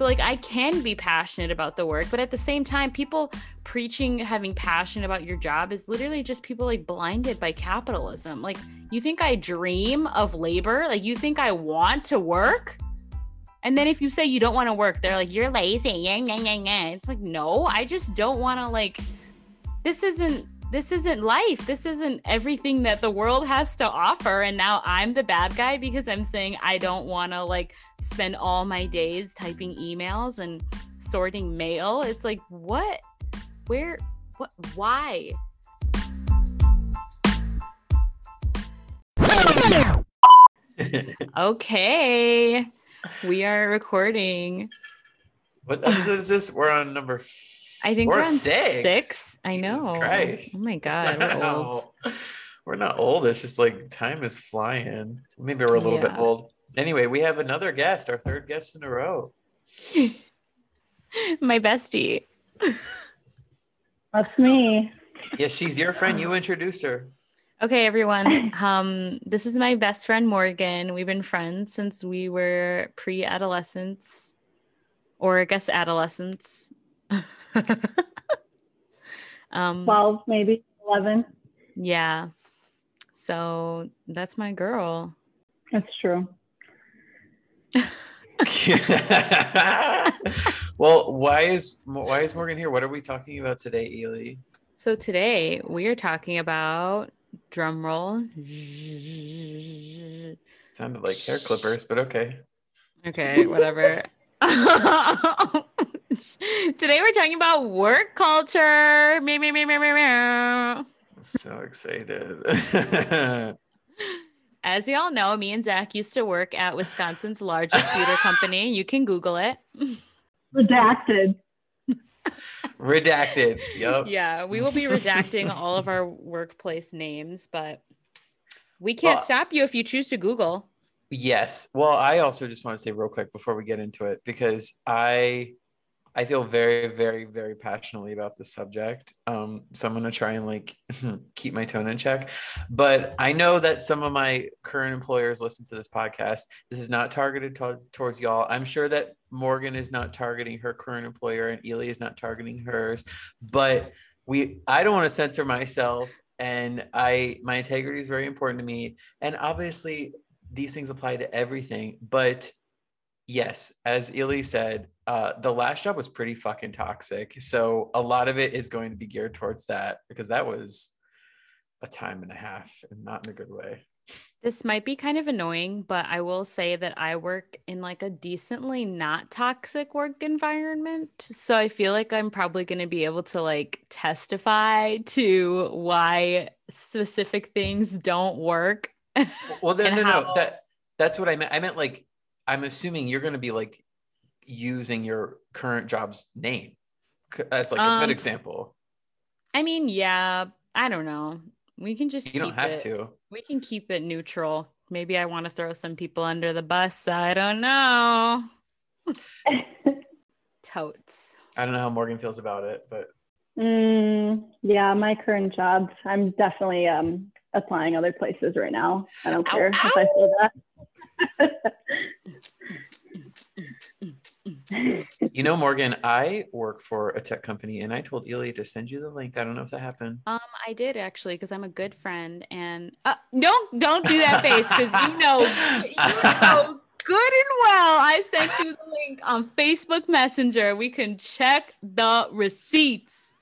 So like I can be passionate about the work, but at the same time, people preaching having passion about your job is literally just people like blinded by capitalism. Like you think I dream of labor? Like you think I want to work? And then if you say you don't want to work, they're like, you're lazy. Yeah, yeah, yeah, yeah. It's like, no, I just don't want to like this isn't this isn't life. This isn't everything that the world has to offer. And now I'm the bad guy because I'm saying I don't want to like spend all my days typing emails and sorting mail. It's like, what? Where? What? Why? okay. We are recording. What episode is this? We're on number. I think we're, we're on six. six. I know. Christ. Oh my god, we're old. No. We're not old. It's just like time is flying. Maybe we're a little bit old. Anyway, we have another guest, our third guest in a row. My bestie. That's me. Yes, she's your friend. You introduce her. Okay, everyone. Um, this is my best friend Morgan. We've been friends since we were pre-adolescents, or I guess adolescents. Um, 12, maybe 11. yeah. So that's my girl. That's true. well, why is why is Morgan here? What are we talking about today, Ely? So today we are talking about drum roll. Sounded like hair clippers, but okay. Okay, whatever. Today we're talking about work culture. Meow, meow, meow, meow, meow, meow. So excited. As you all know, me and Zach used to work at Wisconsin's largest theater company. You can Google it. Redacted. Redacted. Yep. Yeah, we will be redacting all of our workplace names, but we can't Well- stop you if you choose to Google. Yes. Well, I also just want to say real quick before we get into it because I I feel very very very passionately about this subject. Um so I'm going to try and like keep my tone in check. But I know that some of my current employers listen to this podcast. This is not targeted to- towards y'all. I'm sure that Morgan is not targeting her current employer and Ely is not targeting hers, but we I don't want to censor myself and I my integrity is very important to me and obviously these things apply to everything. But yes, as Illy said, uh, the last job was pretty fucking toxic. So a lot of it is going to be geared towards that because that was a time and a half and not in a good way. This might be kind of annoying, but I will say that I work in like a decently not toxic work environment. So I feel like I'm probably going to be able to like testify to why specific things don't work. Well, no, no, no. how- That that's what I meant. I meant like I'm assuming you're going to be like using your current job's name c- as like a Um, good example. I mean, yeah, I don't know. We can just You don't have it- to. We can keep it neutral. Maybe I want to throw some people under the bus. I don't know. Totes. I don't know how Morgan feels about it, but Mm, yeah, my current job, I'm definitely um, applying other places right now. I don't Ow, care if I feel that. You know, Morgan, I work for a tech company and I told Ely to send you the link. I don't know if that happened. Um, I did actually because I'm a good friend, and uh, don't don't do that face because you know you know good and well. I sent you the link on Facebook Messenger. We can check the receipts.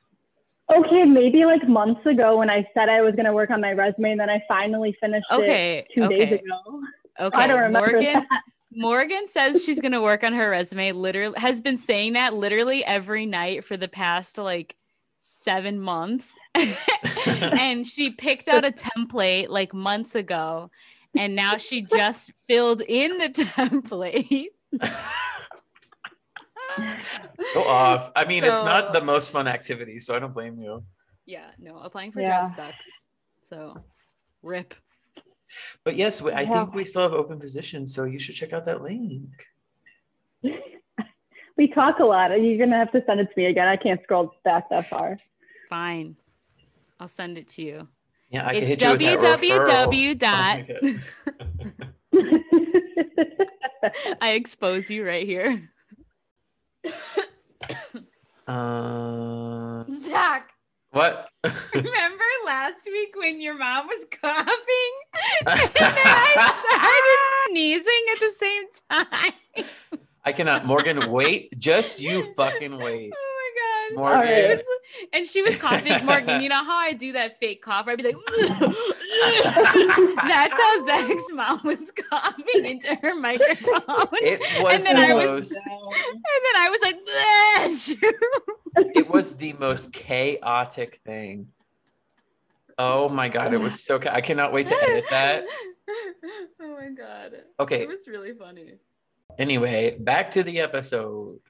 okay, maybe like months ago when I said I was going to work on my resume and then I finally finished Okay, it two okay, days ago. Okay. I don't remember Morgan, that. Morgan says she's gonna work on her resume. Literally, has been saying that literally every night for the past like seven months, and she picked out a template like months ago, and now she just filled in the template. Go off. I mean, it's not the most fun activity, so I don't blame you. Yeah, no, applying for Yeah. jobs sucks. So, rip. But yes, we- I Yeah. think we still have open positions, so you should check out that link. we talk a lot. and You're going to have to send it to me again. I can't scroll back that far. Fine, I'll send it to you. Yeah, I can it's hit you with that www referral. dot. Oh. I expose you right here. Uh, Zach, what? remember last week when your mom was coughing and then I started sneezing at the same time? I cannot. Morgan, wait. Just you fucking wait. Oh my god. Morgan. She was- and she was coughing. Morgan, you know how I do that fake cough? I'd be like, that's how Zach's mom was coughing into her microphone. It was then the I was- and then I was like, "Bleh." It was the most chaotic thing. Oh my god! It was so. Cha- I cannot wait to edit that. oh my god. Okay. It was really funny. Anyway, back to the episode.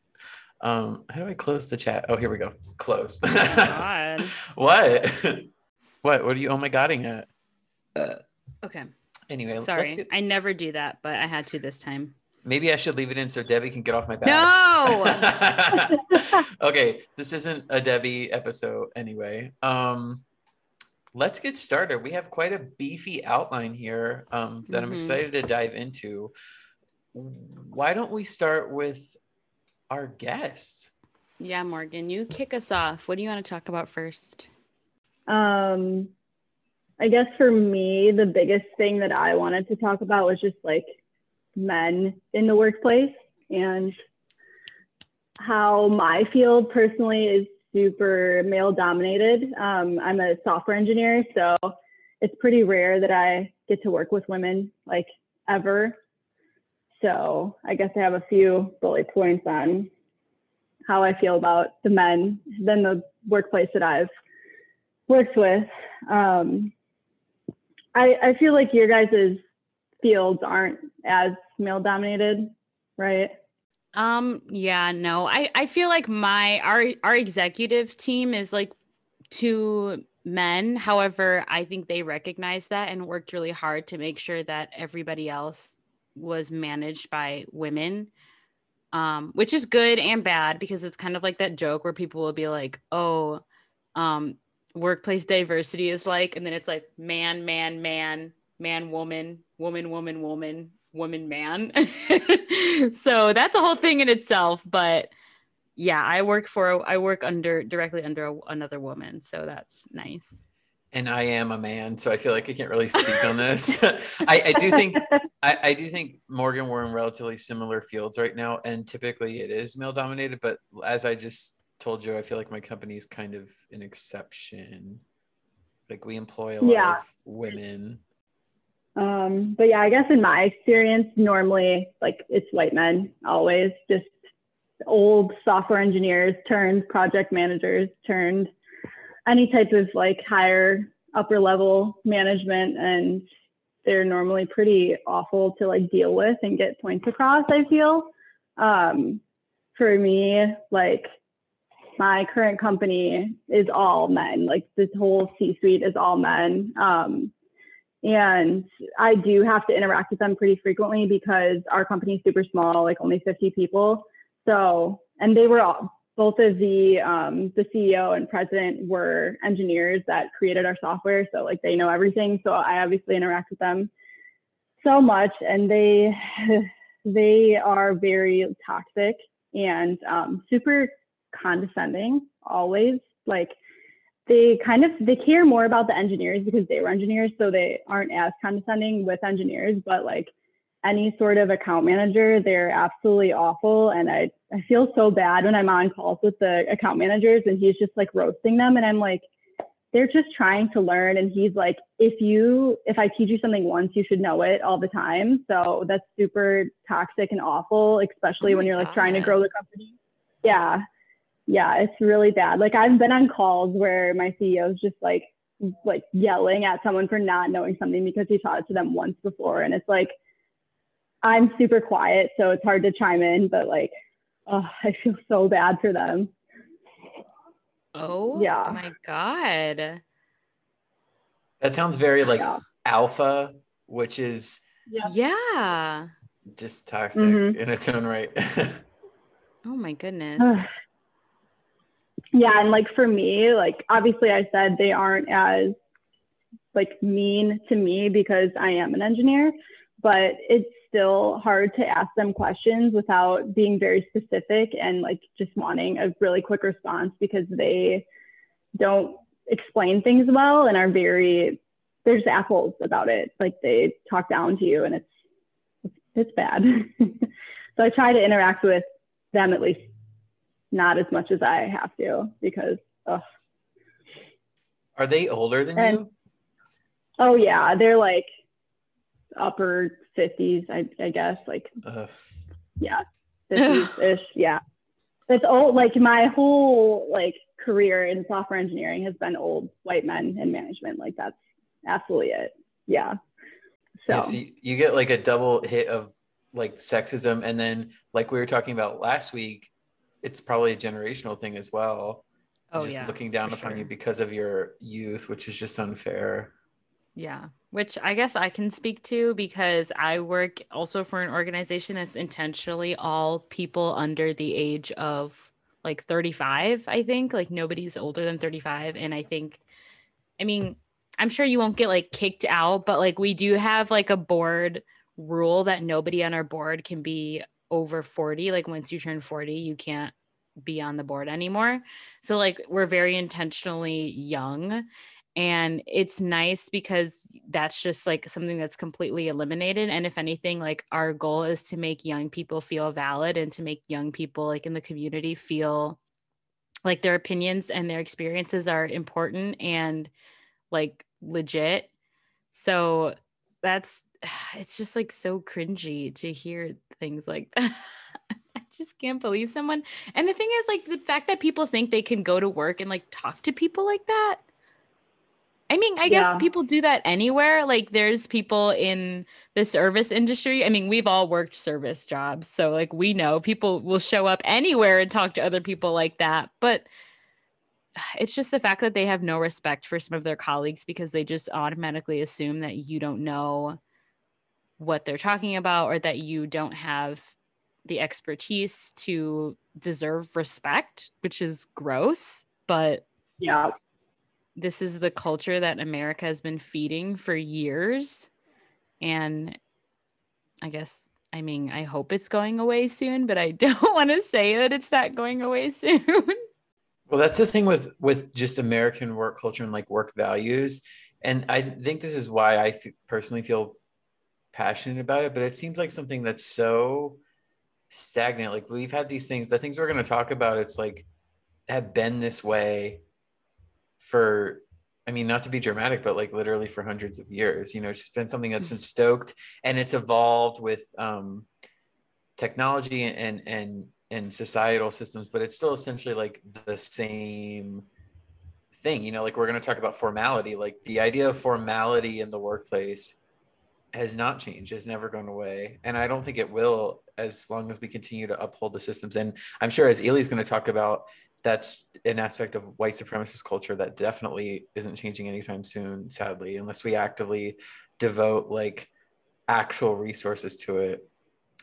Um, how do I close the chat? Oh, here we go. Close. God. what? what? What are you? Oh my godding at? Okay. Anyway, Sorry. get- I never do that, but I had to this time. Maybe I should leave it in so Debbie can get off my back. No. okay, this isn't a Debbie episode anyway. Um, let's get started. We have quite a beefy outline here um, that I'm Mhm. excited to dive into. Why don't we start with our guest? yeah, Morgan, you kick us off. What do you want to talk about first? Um, I guess for me, the biggest thing that I wanted to talk about was just like men in the workplace and how my field personally is super male dominated. Um, I'm a software engineer, so it's pretty rare that I get to work with women like ever. So I guess I have a few bullet points on how I feel about the men in the workplace that I've worked with. Um, I, I feel like your guys' fields aren't as male dominated, right? Um, yeah, no. I I feel like my our our executive team is like two men. However, I think they recognized that and worked really hard to make sure that everybody else was managed by women. Um, which is good and bad because it's kind of like that joke where people will be like, "Oh, um, workplace diversity is like," and then it's like man, man, man, man, woman, woman, woman, woman, woman, man. so that's a whole thing in itself. But yeah, I work for I work under directly under a, another woman, so that's nice. And I am a man, so I feel like I can't really speak on this. I, I do think I, I do think Morgan we're in relatively similar fields right now, and typically it is male dominated. But as I just told you, I feel like my company is kind of an exception. Like we employ a lot Yeah. of women. Um, but yeah, I guess in my experience, normally like it's white men always, just old software engineers turned project managers turned any type of like higher upper level management and they're normally pretty awful to like deal with and get points across, I feel. Um, for me, like my current company is all men, like this whole C suite is all men. Um, and I do have to interact with them pretty frequently because our company is super small, like only 50 people. So, and they were all, both of the um, the CEO and president were engineers that created our software, so like they know everything. So I obviously interact with them so much, and they they are very toxic and um, super condescending always. Like they kind of they care more about the engineers because they were engineers, so they aren't as condescending with engineers. But like any sort of account manager, they're absolutely awful. And I, I feel so bad when I'm on calls with the account managers and he's just like roasting them. And I'm like, they're just trying to learn. And he's like, if you, if I teach you something once, you should know it all the time. So that's super toxic and awful, especially Oh when you're like trying to grow the company. Yeah. Yeah. It's really bad. Like I've been on calls where my CEO is just like, like yelling at someone for not knowing something because he taught it to them once before. And it's like, I'm super quiet, so it's hard to chime in, but like, oh, I feel so bad for them. Oh, Yeah. my god. That sounds very like Yeah. alpha, which is Yeah. Yeah. just toxic Mhm. in its own right. Oh my goodness. Yeah, and like for me, like obviously I said they aren't as like mean to me because I am an engineer, but it's still hard to ask them questions without being very specific and like just wanting a really quick response because they don't explain things well and are very there's apples about it. Like they talk down to you and it's, it's bad. So i try to interact with them at least not as much as i have to because ugh. Are they older than And- you? oh yeah they're like upper 50s I, I guess like Ugh. yeah 50s ish yeah it's old like my whole like career in software engineering has been old white men in management like that's absolutely it yeah so Yeah, so you, you get like a double hit of like sexism, and then like we were talking about last week, it's probably a generational thing as well. Oh just yeah. looking down upon you because of your youth, which is just unfair. Yeah, which I guess I can speak to because I work also for an organization that's intentionally all people under the age of like 35, I think. Like nobody's older than 35. And I think, I mean, I'm sure you won't get like kicked out, but like we do have like a board rule that nobody on our board can be over 40. Like once you turn 40, you can't be on the board anymore. So like we're very intentionally young and it's nice because that's just like something that's completely eliminated and if anything like our goal is to make young people feel valid and to make young people like in the community feel like their opinions and their experiences are important and like legit so that's it's just like so cringy to hear things like that i just can't believe someone and the thing is like the fact that people think they can go to work and like talk to people like that I mean, I guess Yeah. people do that anywhere. Like there's people in the service industry. I mean, we've all worked service jobs. So like we know people will show up anywhere and talk to other people like that. But it's just the fact that they have no respect for some of their colleagues because they just automatically assume that you don't know what they're talking about or that you don't have the expertise to deserve respect, which is gross. But yeah this is the culture that America has been feeding for years. And I guess, I mean, I hope it's going away soon, but I don't want to say that it's not going away soon. Well, that's the thing with with just American work culture and like work values, and I think this is why I f- personally feel passionate about it. But it seems like something that's so stagnant. Like we've had these things, the things we're going to talk about. It's like have been this way for. I mean, not to be dramatic, but like literally for hundreds of years. You know, it's just been something that's been stoked, and it's evolved with um, technology and and and societal systems, but it's still essentially like the same thing. You know, like we're going to talk about formality. Like the idea of formality in the workplace has not changed, has never gone away. And I don't think it will as long as we continue to uphold the systems. And I'm sure as Ely's going to talk about, that's an aspect of white supremacist culture that definitely isn't changing anytime soon, sadly, unless we actively devote like actual resources to it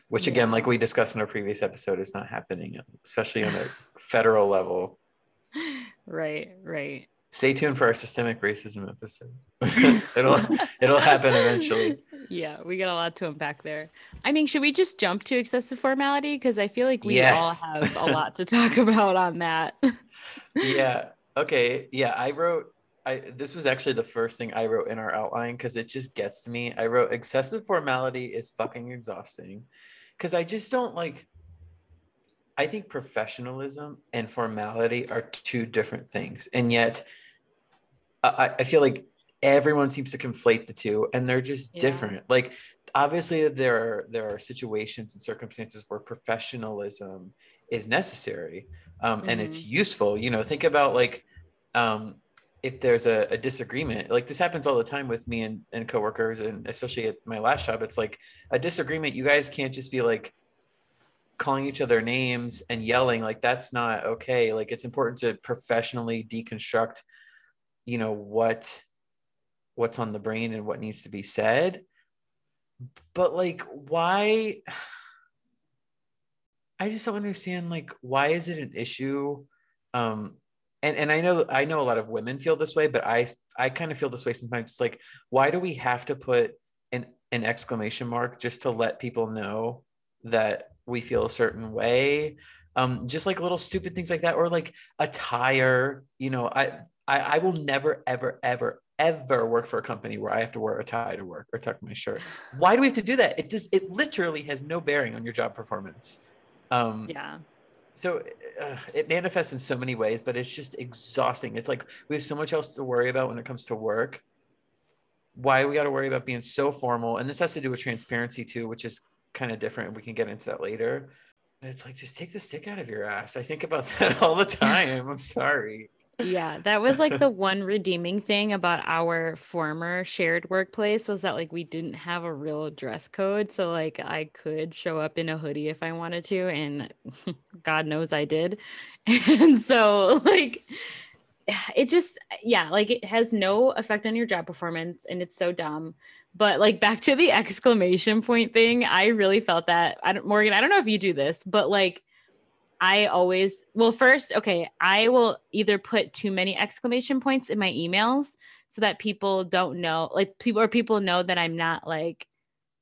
which again Yeah. like we discussed in our previous episode is not happening especially on a federal level right, right. Stay tuned for our systemic racism episode it'll it'll happen eventually Yeah, we got a lot to unpack there. I mean, should we just jump to excessive formality? Because I feel like we Yes. all have a lot to talk about on that. yeah okay yeah i wrote i this was actually the first thing i wrote in our outline because it just gets to me i wrote excessive formality is fucking exhausting because i just don't like i think professionalism and formality are two different things and yet i, I feel like everyone seems to conflate the two and they're just Yeah. different. Like obviously there are there are situations and circumstances where professionalism is necessary um, and it's useful. You know think about like um, if there's a, a disagreement like this happens all the time with me and, and coworkers and especially at my last job it's like a disagreement. You guys can't just be like calling each other names and yelling. Like that's not okay. Like it's important to professionally deconstruct you know what what's on the brain and what needs to be said. But like why i just don't understand like why is it an issue? Um and and i know i know a lot of women feel this way but i i kind of feel this way sometimes. It's like why do we have to put an an exclamation mark just to let people know that we feel a certain way? Um, just like little stupid things like that or like attire you know I, I i will never ever ever ever work for a company where i have to wear a tie to work or tuck my shirt. Why do we have to do that? It just it literally has no bearing on your job performance. Um Yeah. so uh, it manifests in so many ways but it's just exhausting. It's like we have so much else to worry about when it comes to work. Why we got to worry about being so formal and this has to do with transparency too which is kind of different. We can get into that later. But it's like just take the stick out of your ass. I think about that all the time. I'm sorry Yeah, that was like the one redeeming thing about our former shared workplace was that like we didn't have a real dress code. So like I could show up in a hoodie if I wanted to, and God knows I did. And so like it just yeah, like it has no effect on your job performance and it's so dumb. But like back to the exclamation point thing, I really felt that. I don't Morgan, I don't know if you do this, but like I always, well, first, okay, I will either put too many exclamation points in my emails so that people don't know, like people or people know that I'm not like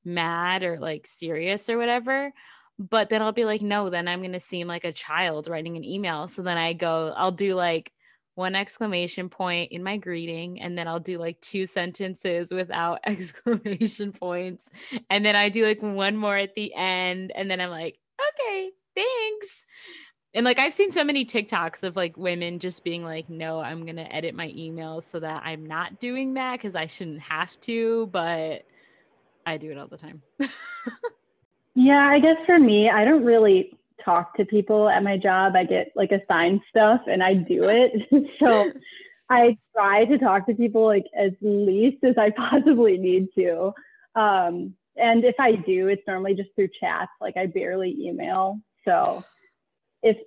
mad or like serious or whatever. But then I'll be like, no, then I'm going to seem like a child writing an email. So then I go, I'll do like one exclamation point in my greeting, and then I'll do like two sentences without exclamation points. And then I do like one more at the end. And then I'm like, okay, thanks. And like I've seen so many TikToks of like women just being like, no, I'm gonna edit my emails so that I'm not doing that because I shouldn't have to, but I do it all the time. Yeah, I guess for me, I don't really talk to people at my job. I get like assigned stuff and I do it. so I try to talk to people like as least as I possibly need to. Um, and if I do, it's normally just through chats. Like I barely email. So if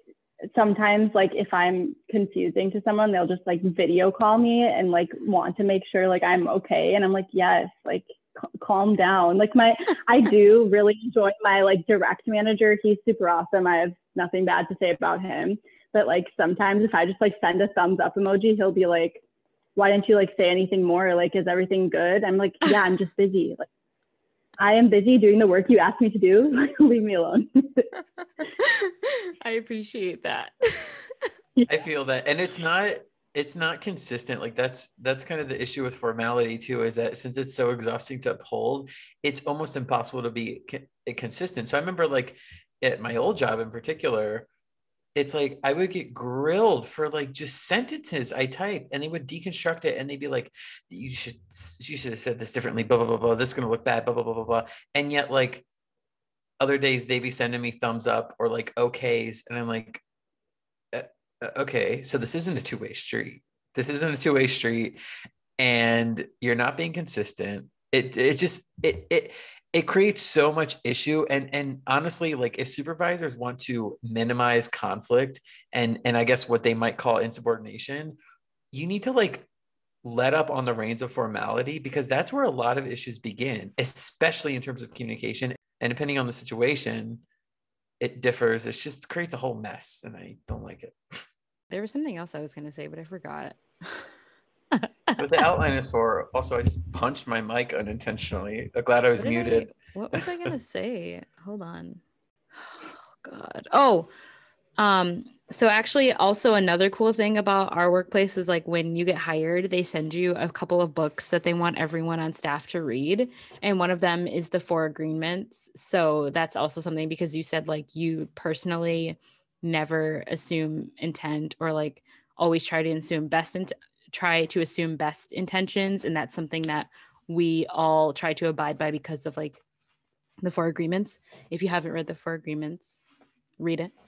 sometimes like if I'm confusing to someone, they'll just like video call me and like want to make sure like I'm okay. And I'm like, yes, like c- calm down. Like my, I do really enjoy my like direct manager. He's super awesome. I have nothing bad to say about him. But like sometimes if I just like send a thumbs up emoji, he'll be like, why didn't you like say anything more? Like, is everything good? I'm like, yeah, I'm just busy. Like, I am busy doing the work you asked me to do. Leave me alone. I appreciate that. I feel that, and it's not it's not consistent. Like that's that's kind of the issue with formality too. Is that since it's so exhausting to uphold, it's almost impossible to be co- consistent. So I remember like at my old job in particular, it's like I would get grilled for like just sentences I type, and they would deconstruct it, and they'd be like, "You should you should have said this differently." Blah blah blah blah. This is gonna look bad. Blah blah blah blah blah. And yet like other days they'd be sending me thumbs up or like okays, and I'm like, uh, uh, okay, so this isn't a two way street. This isn't a two way street, and you're not being consistent. It it just it it it creates so much issue and and honestly like if supervisors want to minimize conflict and and i guess what they might call insubordination you need to like let up on the reins of formality because that's where a lot of issues begin especially in terms of communication. And depending on the situation it differs. It just creates a whole mess and i don't like it. There was something else I was gonna say, but I forgot. What the outline is for also i just punched my mic unintentionally i'm glad i was What did I- muted what was I gonna say? Hold on. Oh, God. Oh, um. So actually, also another cool thing about our workplace is like when you get hired, they send you a couple of books that they want everyone on staff to read, and one of them is the Four Agreements. So that's also something because you said like you personally never assume intent or like always try to assume best int- try to assume best intentions, and that's something that we all try to abide by because of like the four agreements. If you haven't read the four agreements read it.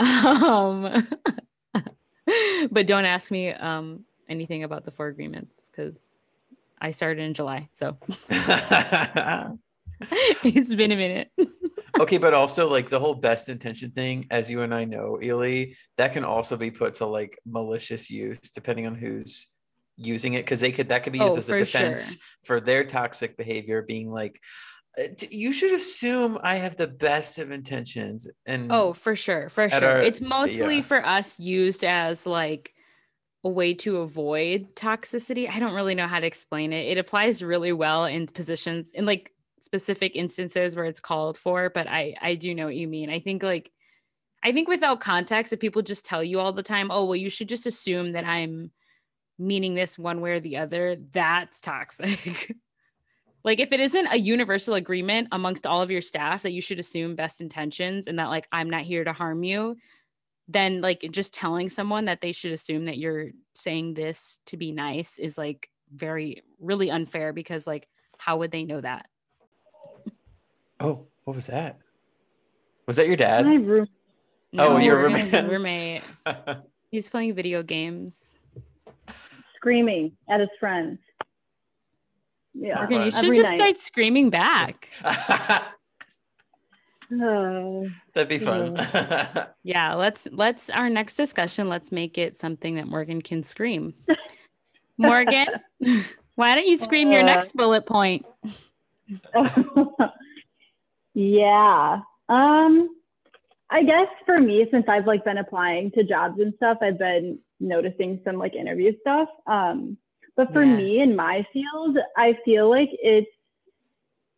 Um but don't ask me um anything about the four agreements because i started in july so. It's been a minute okay, but also like the whole best intention thing, as you and I know, Ely, that can also be put to like malicious use depending on who's using it because they could that could be used Oh, as a defense sure. for their toxic behavior being like uh, you should assume i have the best of intentions and oh for sure for sure our- it's mostly yeah. for us used as like a way to avoid toxicity. I don't really know how to explain it. It applies really well in positions in like specific instances where it's called for, but I I do know what you mean. I think like I think without context, if people just tell you all the time, oh well, you should just assume that I'm meaning this one way or the other, that's toxic. like if it isn't a universal agreement amongst all of your staff that you should assume best intentions and that like I'm not here to harm you, then like just telling someone that they should assume that you're saying this to be nice is like very really unfair because like how would they know that? Oh, what was that? Was that your dad? My room. Oh, No, your his roommate. roommate. He's playing video games. screaming at his friends. Yeah. Okay, Morgan, you Every should just night. start screaming back. Oh, That'd be fun. Yeah, let's let's our next discussion, let's make it something that Morgan can scream. Morgan, why don't you scream your Uh, next bullet point? Yeah. Um, I guess for me, since I've like been applying to jobs and stuff, I've been noticing some like interview stuff. Um, but for me in my field, I feel like it's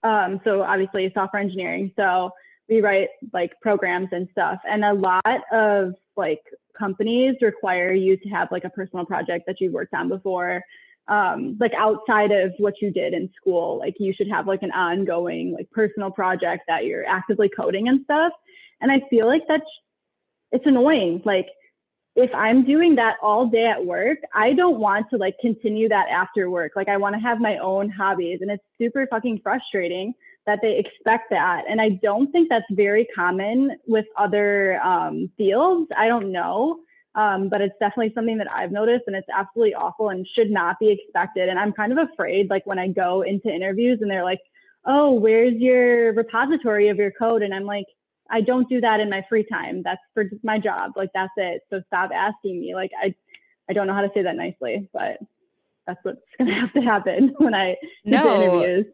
um, so obviously software engineering. So we write like programs and stuff, and a lot of like companies require you to have like a personal project that you've worked on before um, like outside of what you did in school like you should have like an ongoing like personal project that you're actively coding and stuff. And i feel like that's it's annoying. Like if i'm doing that all day at work i don't want to like continue that after work. Like i want to have my own hobbies and it's super fucking frustrating that they expect that. And i don't think that's very common with other um, fields. I don't know um, but it's definitely something that I've noticed and it's absolutely awful and should not be expected. And I'm kind of afraid, like when I go into interviews and they're like, oh, where's your repository of your code? And I'm like, I don't do that in my free time. That's for my job. Like that's it. So stop asking me. Like I, I don't know how to say that nicely, but that's what's gonna have to happen when I to No, interviews.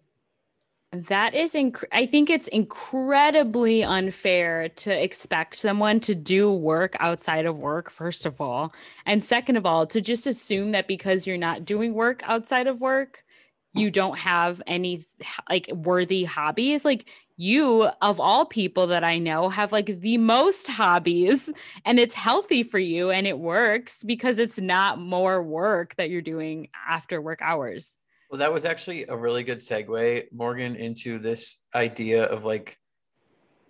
That is, inc- I think it's incredibly unfair to expect someone to do work outside of work, first of all. And second of all, to just assume that because you're not doing work outside of work, you don't have any like worthy hobbies. Like you, of all people that I know, have like the most hobbies, and it's healthy for you and it works because it's not more work that you're doing after work hours. Well, that was actually a really good segue, Morgan, into this idea of like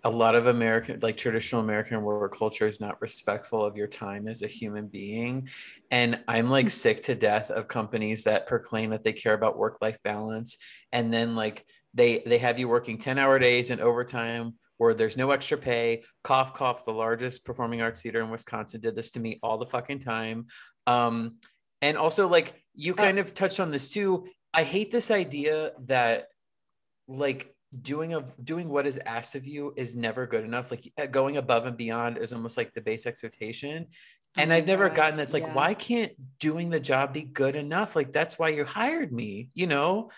a lot of American, like traditional American work culture is not respectful of your time as a human being. And I'm like sick to death of companies that proclaim that they care about work life balance. And then like they, they have you working 10 hour days and overtime where there's no extra pay. Cough, cough, the largest performing arts theater in Wisconsin did this to me all the fucking time. Um, and also like you kind of touched on this too I hate this idea that like doing of doing what is asked of you is never good enough. Like uh, going above and beyond is almost like the base expectation. And Oh I've never God, gotten that's like, yeah. why can't doing the job be good enough? Like that's why you hired me, you know?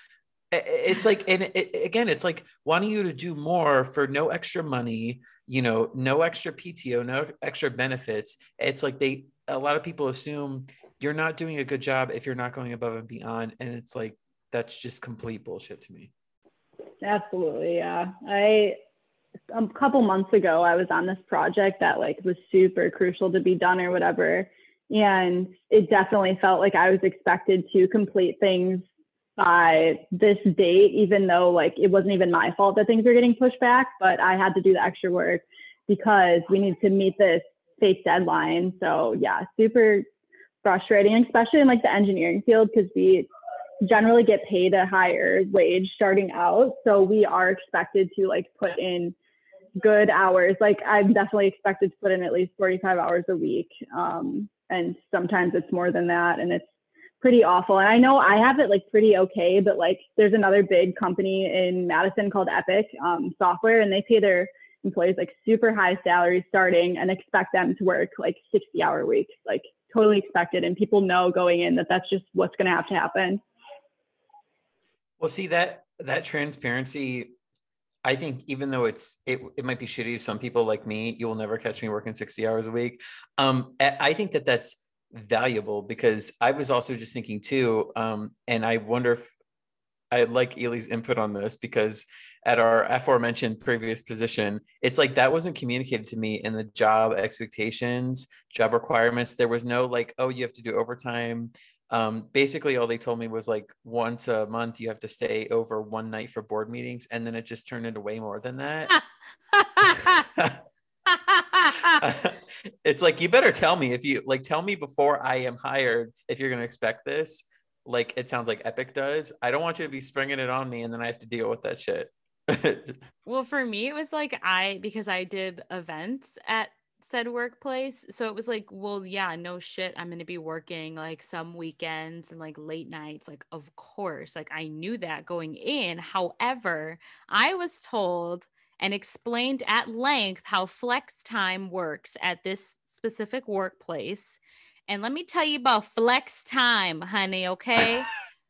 It's like, and it, again, it's like wanting you to do more for no extra money, you know, no extra PTO, no extra benefits. It's like they, a lot of people assume you're not doing a good job if you're not going above and beyond. And it's like, that's just complete bullshit to me. Absolutely, yeah. I a couple months ago I was on this project that like was super crucial to be done or whatever. And it definitely felt like I was expected to complete things by this date, even though like it wasn't even my fault that things were getting pushed back, but I had to do the extra work because we need to meet this fake deadline. So yeah, super frustrating, especially in like the engineering field because we generally get paid a higher wage starting out. So we are expected to like put in good hours. Like I'm definitely expected to put in at least 45 hours a week. Um, and sometimes it's more than that. And it's pretty awful. And I know I have it like pretty okay, but like there's another big company in Madison called Epic um, Software, and they pay their employees like super high salaries starting and expect them to work like 60 hour weeks, like totally expected. And people know going in that that's just what's going to have to happen. Well, see that that transparency, I think even though it's it, it might be shitty to some people like me, you will never catch me working 60 hours a week. Um, I think that that's valuable because I was also just thinking too, um, and I wonder if I like Ely's input on this because at our aforementioned previous position, it's like that wasn't communicated to me in the job expectations, job requirements. There was no like, oh, you have to do overtime. Um, basically, all they told me was like once a month you have to stay over one night for board meetings, and then it just turned into way more than that. it's like you better tell me if you like tell me before I am hired if you're going to expect this. Like it sounds like Epic does. I don't want you to be springing it on me and then I have to deal with that shit. well, for me, it was like I because I did events at said workplace. So it was like, well, yeah, no shit. I'm going to be working like some weekends and like late nights. Like, of course, like I knew that going in. However, I was told and explained at length how flex time works at this specific workplace. And let me tell you about flex time, honey, okay?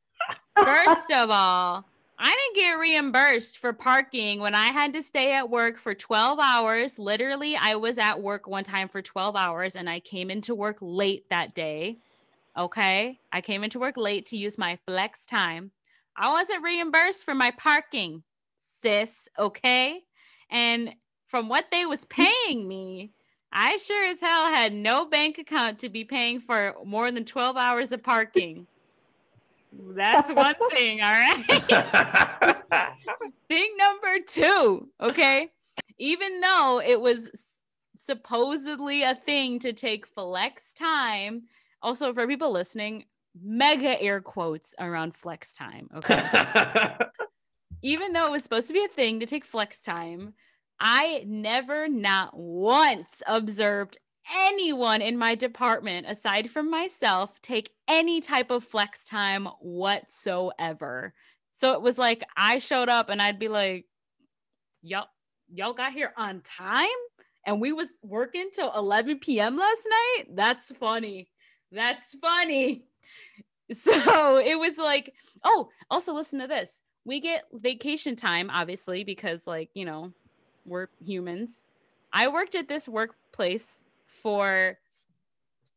First of all, I didn't get reimbursed for parking when I had to stay at work for 12 hours. Literally, I was at work one time for 12 hours and I came into work late that day. Okay. I came into work late to use my flex time. I wasn't reimbursed for my parking, sis. Okay. And from what they was mm. paying me, I sure as hell had no bank account to be paying for more than 12 hours of parking. That's one thing, all right? thing number two, okay? Even though it was supposedly a thing to take flex time, also for people listening, mega air quotes around flex time, okay? Even though it was supposed to be a thing to take flex time, I never, not once, observed anyone in my department aside from myself take any type of flex time whatsoever. So it was like I showed up and I'd be like, y'all, y'all got here on time and we was working till 11 p.m. last night. That's funny. That's funny. So it was like, oh, also listen to this. We get vacation time, obviously, because like, you know, we're humans. I worked at this workplace for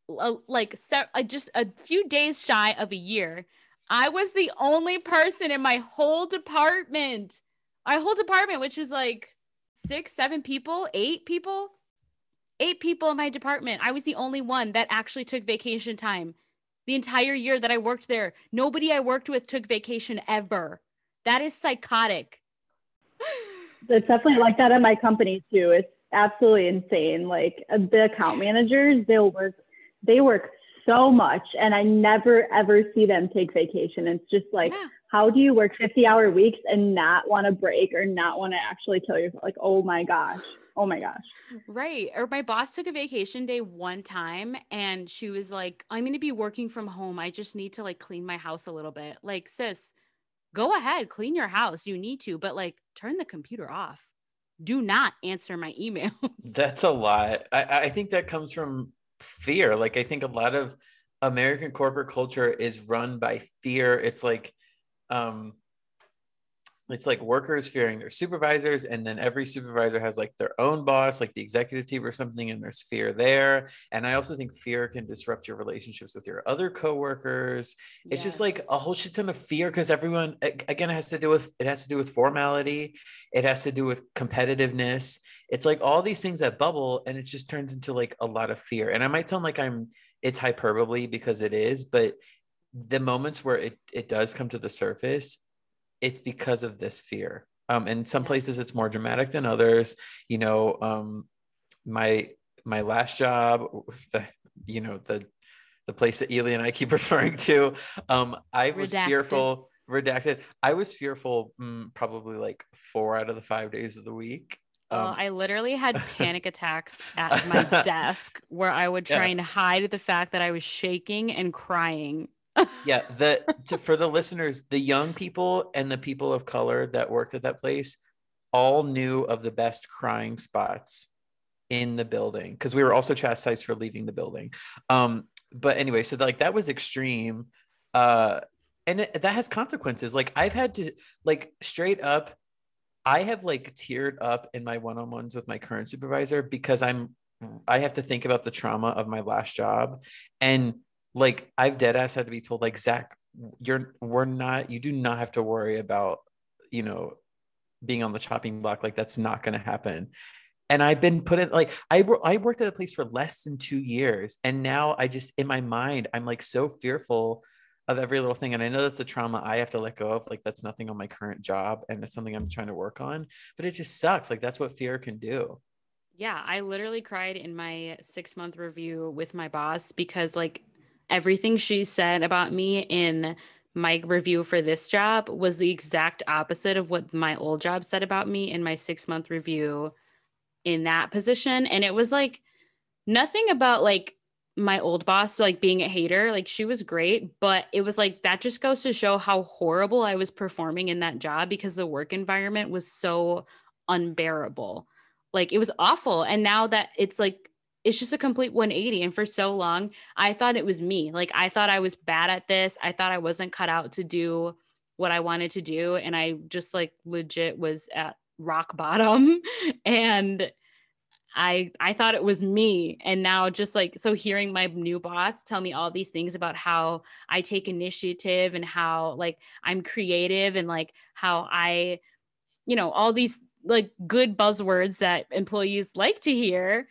uh, like uh, just a few days shy of a year. I was the only person in my whole department, my whole department, which was like six, seven people, eight people, eight people in my department. I was the only one that actually took vacation time the entire year that I worked there. Nobody I worked with took vacation ever. That is psychotic. It's definitely like that at my company too. It's absolutely insane. Like uh, the account managers, they'll work, they work so much, and I never ever see them take vacation. It's just like, yeah. how do you work 50 hour weeks and not want to break or not want to actually kill yourself? Like, oh my gosh. Oh my gosh. Right. Or my boss took a vacation day one time and she was like, I'm going to be working from home. I just need to like clean my house a little bit. Like, sis, go ahead, clean your house. You need to, but like turn the computer off do not answer my emails. That's a lot. I, I think that comes from fear. Like I think a lot of American corporate culture is run by fear. It's like um it's like workers fearing their supervisors and then every supervisor has like their own boss like the executive team or something and there's fear there. And i also think fear can disrupt your relationships with your other coworkers. It's just like a whole shit ton of fear because everyone again it has to do with it has to do with formality. It has to do with competitiveness. It's like all these things that bubble and it just turns into like a lot of fear. And i might sound like i'm it's hyperbole because it is but the moments where it it does come to the surface it's because of this fear. Um, in some places it's more dramatic than others. You know, um, my my last job, the, you know, the the place that Ely and I keep referring to, um, I was redacted. fearful. Redacted. I was fearful mm, probably like four out of the five days of the week. Um, I literally had panic attacks at my desk where I would try yeah. and hide the fact that I was shaking and crying yeah the to, for the listeners the young people and the people of color that worked at that place all knew of the best crying spots in the building because we were also chastised for leaving the building um but anyway so like that was extreme uh and it, that has consequences like i've had to like straight up i have like teared up in my one-on-ones with my current supervisor because i'm I have to think about the trauma of my last job. And like I've dead ass had to be told, like, Zach, you're we're not, you do not have to worry about, you know, being on the chopping block. Like that's not gonna happen. And I've been put in like I I worked at a place for less than two years. And now I just in my mind, I'm like so fearful of every little thing. And I know that's a trauma I have to let go of. Like that's nothing on my current job and it's something I'm trying to work on. But it just sucks. Like that's what fear can do. Yeah, I literally cried in my six month review with my boss because, like, everything she said about me in my review for this job was the exact opposite of what my old job said about me in my six month review in that position. And it was like nothing about like my old boss like being a hater like she was great but it was like that just goes to show how horrible i was performing in that job because the work environment was so unbearable like it was awful. And now that it's like, it's just a complete 180. And for so long, I thought it was me. Like I thought I was bad at this. I thought I wasn't cut out to do what I wanted to do. And I just like legit was at rock bottom. and I I thought it was me and now just like so hearing my new boss tell me all these things about how I take initiative and how like I'm creative and like how I you know all these like good buzzwords that employees like to hear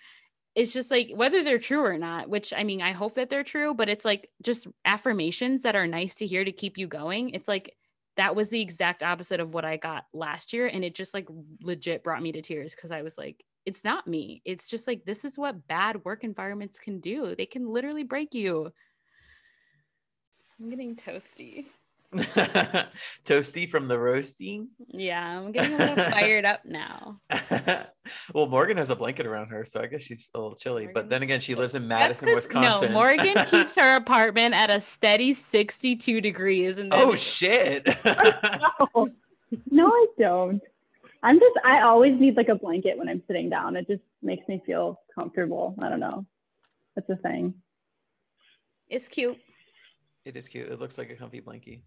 it's just like whether they're true or not which i mean i hope that they're true but it's like just affirmations that are nice to hear to keep you going. It's like that was the exact opposite of what i got last year and it just like legit brought me to tears because i was like it's not me. It's just like this is what bad work environments can do. They can literally break you. I'm getting toasty Toasty from the roasting. Yeah, I'm getting a little fired up now. well, Morgan has a blanket around her, so I guess she's a little chilly. but then again, she lives in Madison, Wisconsin. No, Morgan keeps her apartment at a steady 62 degrees. And oh shit! no. no, I don't. I'm just I always need like a blanket when I'm sitting down. It just makes me feel comfortable. I don't know. That's a thing. It's cute. It is cute. It looks like a comfy blankie.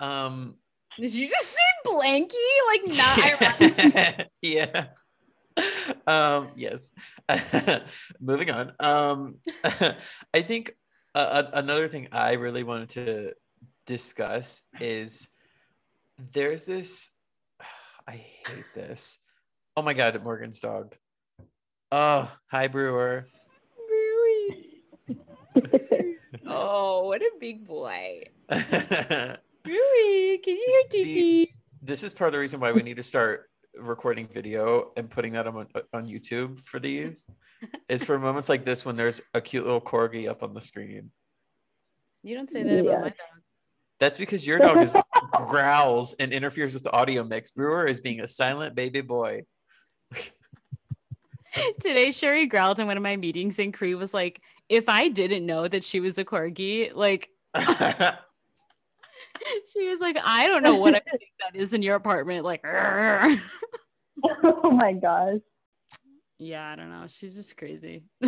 Um, did you just say blanky? Like not yeah. Um, yes. Moving on. Um, I think uh, another thing I really wanted to discuss is there's this. I hate this. Oh my god, Morgan's dog. Oh, hi Brewer. oh, what a big boy. Really? Can you hear See, This is part of the reason why we need to start recording video and putting that on on YouTube for these. is for moments like this when there's a cute little corgi up on the screen. You don't say that yeah. about my dog. That's because your dog is growls and interferes with the audio mix. Brewer is being a silent baby boy. Today, Sherry growled in one of my meetings, and Cree was like, "If I didn't know that she was a corgi, like." she was like, I don't know what I think that is in your apartment. Like, oh my gosh. Yeah, I don't know. She's just crazy.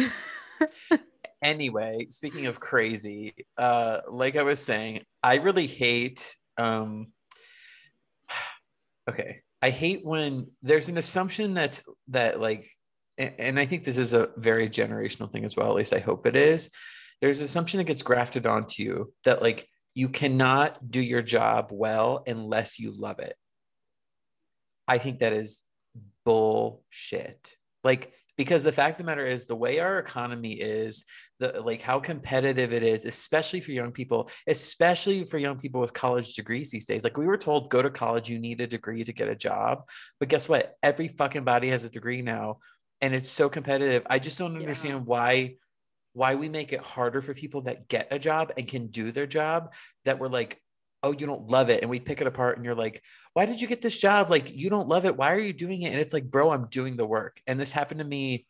anyway, speaking of crazy, uh, like I was saying, I really hate um okay. I hate when there's an assumption that's that like and I think this is a very generational thing as well, at least I hope it is. There's an assumption that gets grafted onto you that like you cannot do your job well unless you love it. I think that is bullshit. Like, because the fact of the matter is the way our economy is the like how competitive it is especially for young people especially for young people with college degrees these days like we were told go to college you need a degree to get a job but guess what every fucking body has a degree now and it's so competitive i just don't understand yeah. why why we make it harder for people that get a job and can do their job that we're like oh you don't love it. And we pick it apart and you're like why did you get this job? Like you don't love it. Why are you doing it? And it's like bro i'm doing the work. And this happened to me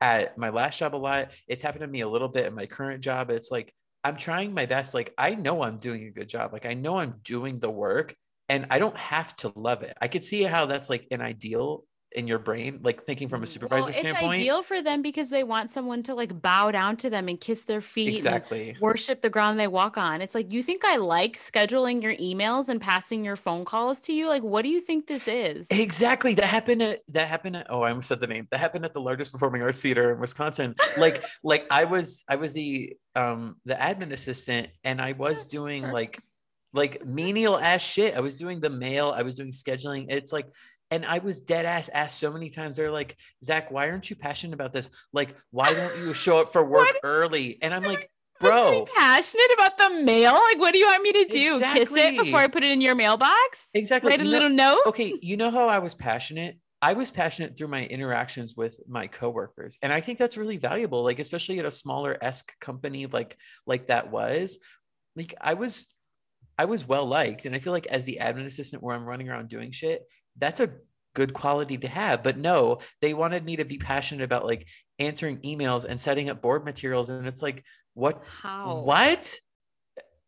at my last job a lot. It's happened to me a little bit in my current job it's like i'm trying my best. Like i know i'm doing a good job. Like i know i'm doing the work and i don't have to love it. I could see how that's like an ideal in your brain, like thinking from a supervisor well, it's standpoint. ideal for them because they want someone to like bow down to them and kiss their feet and Exactly. worship the ground they walk on. It's like you think I like scheduling your emails and passing your phone calls to you? Like what do you think this is? Exactly. That happened at that happened at oh, I almost said the name. That happened at the largest performing arts theater in Wisconsin. Like like I was I was the um the admin assistant and I was doing like like menial ass shit. I was doing the mail, I was doing scheduling. It's like and I was dead ass asked so many times. They're like, Zach, why aren't you passionate about this? Like, why don't you show up for work early? And I'm like, bro, passionate about the mail? Like what do you want me to do? Kiss it before I put it in your mailbox? exactly. Write a No- little note? okay, you know how I was passionate? I was passionate through my interactions with my coworkers. And I think that's really valuable, like especially at a smaller esque company like like that was. Like I was I was well liked. And I feel like as the admin assistant where I'm running around doing shit, that's a good quality to have. But no, they wanted me to be passionate about like answering emails and setting up board materials. And it's like, what How? what?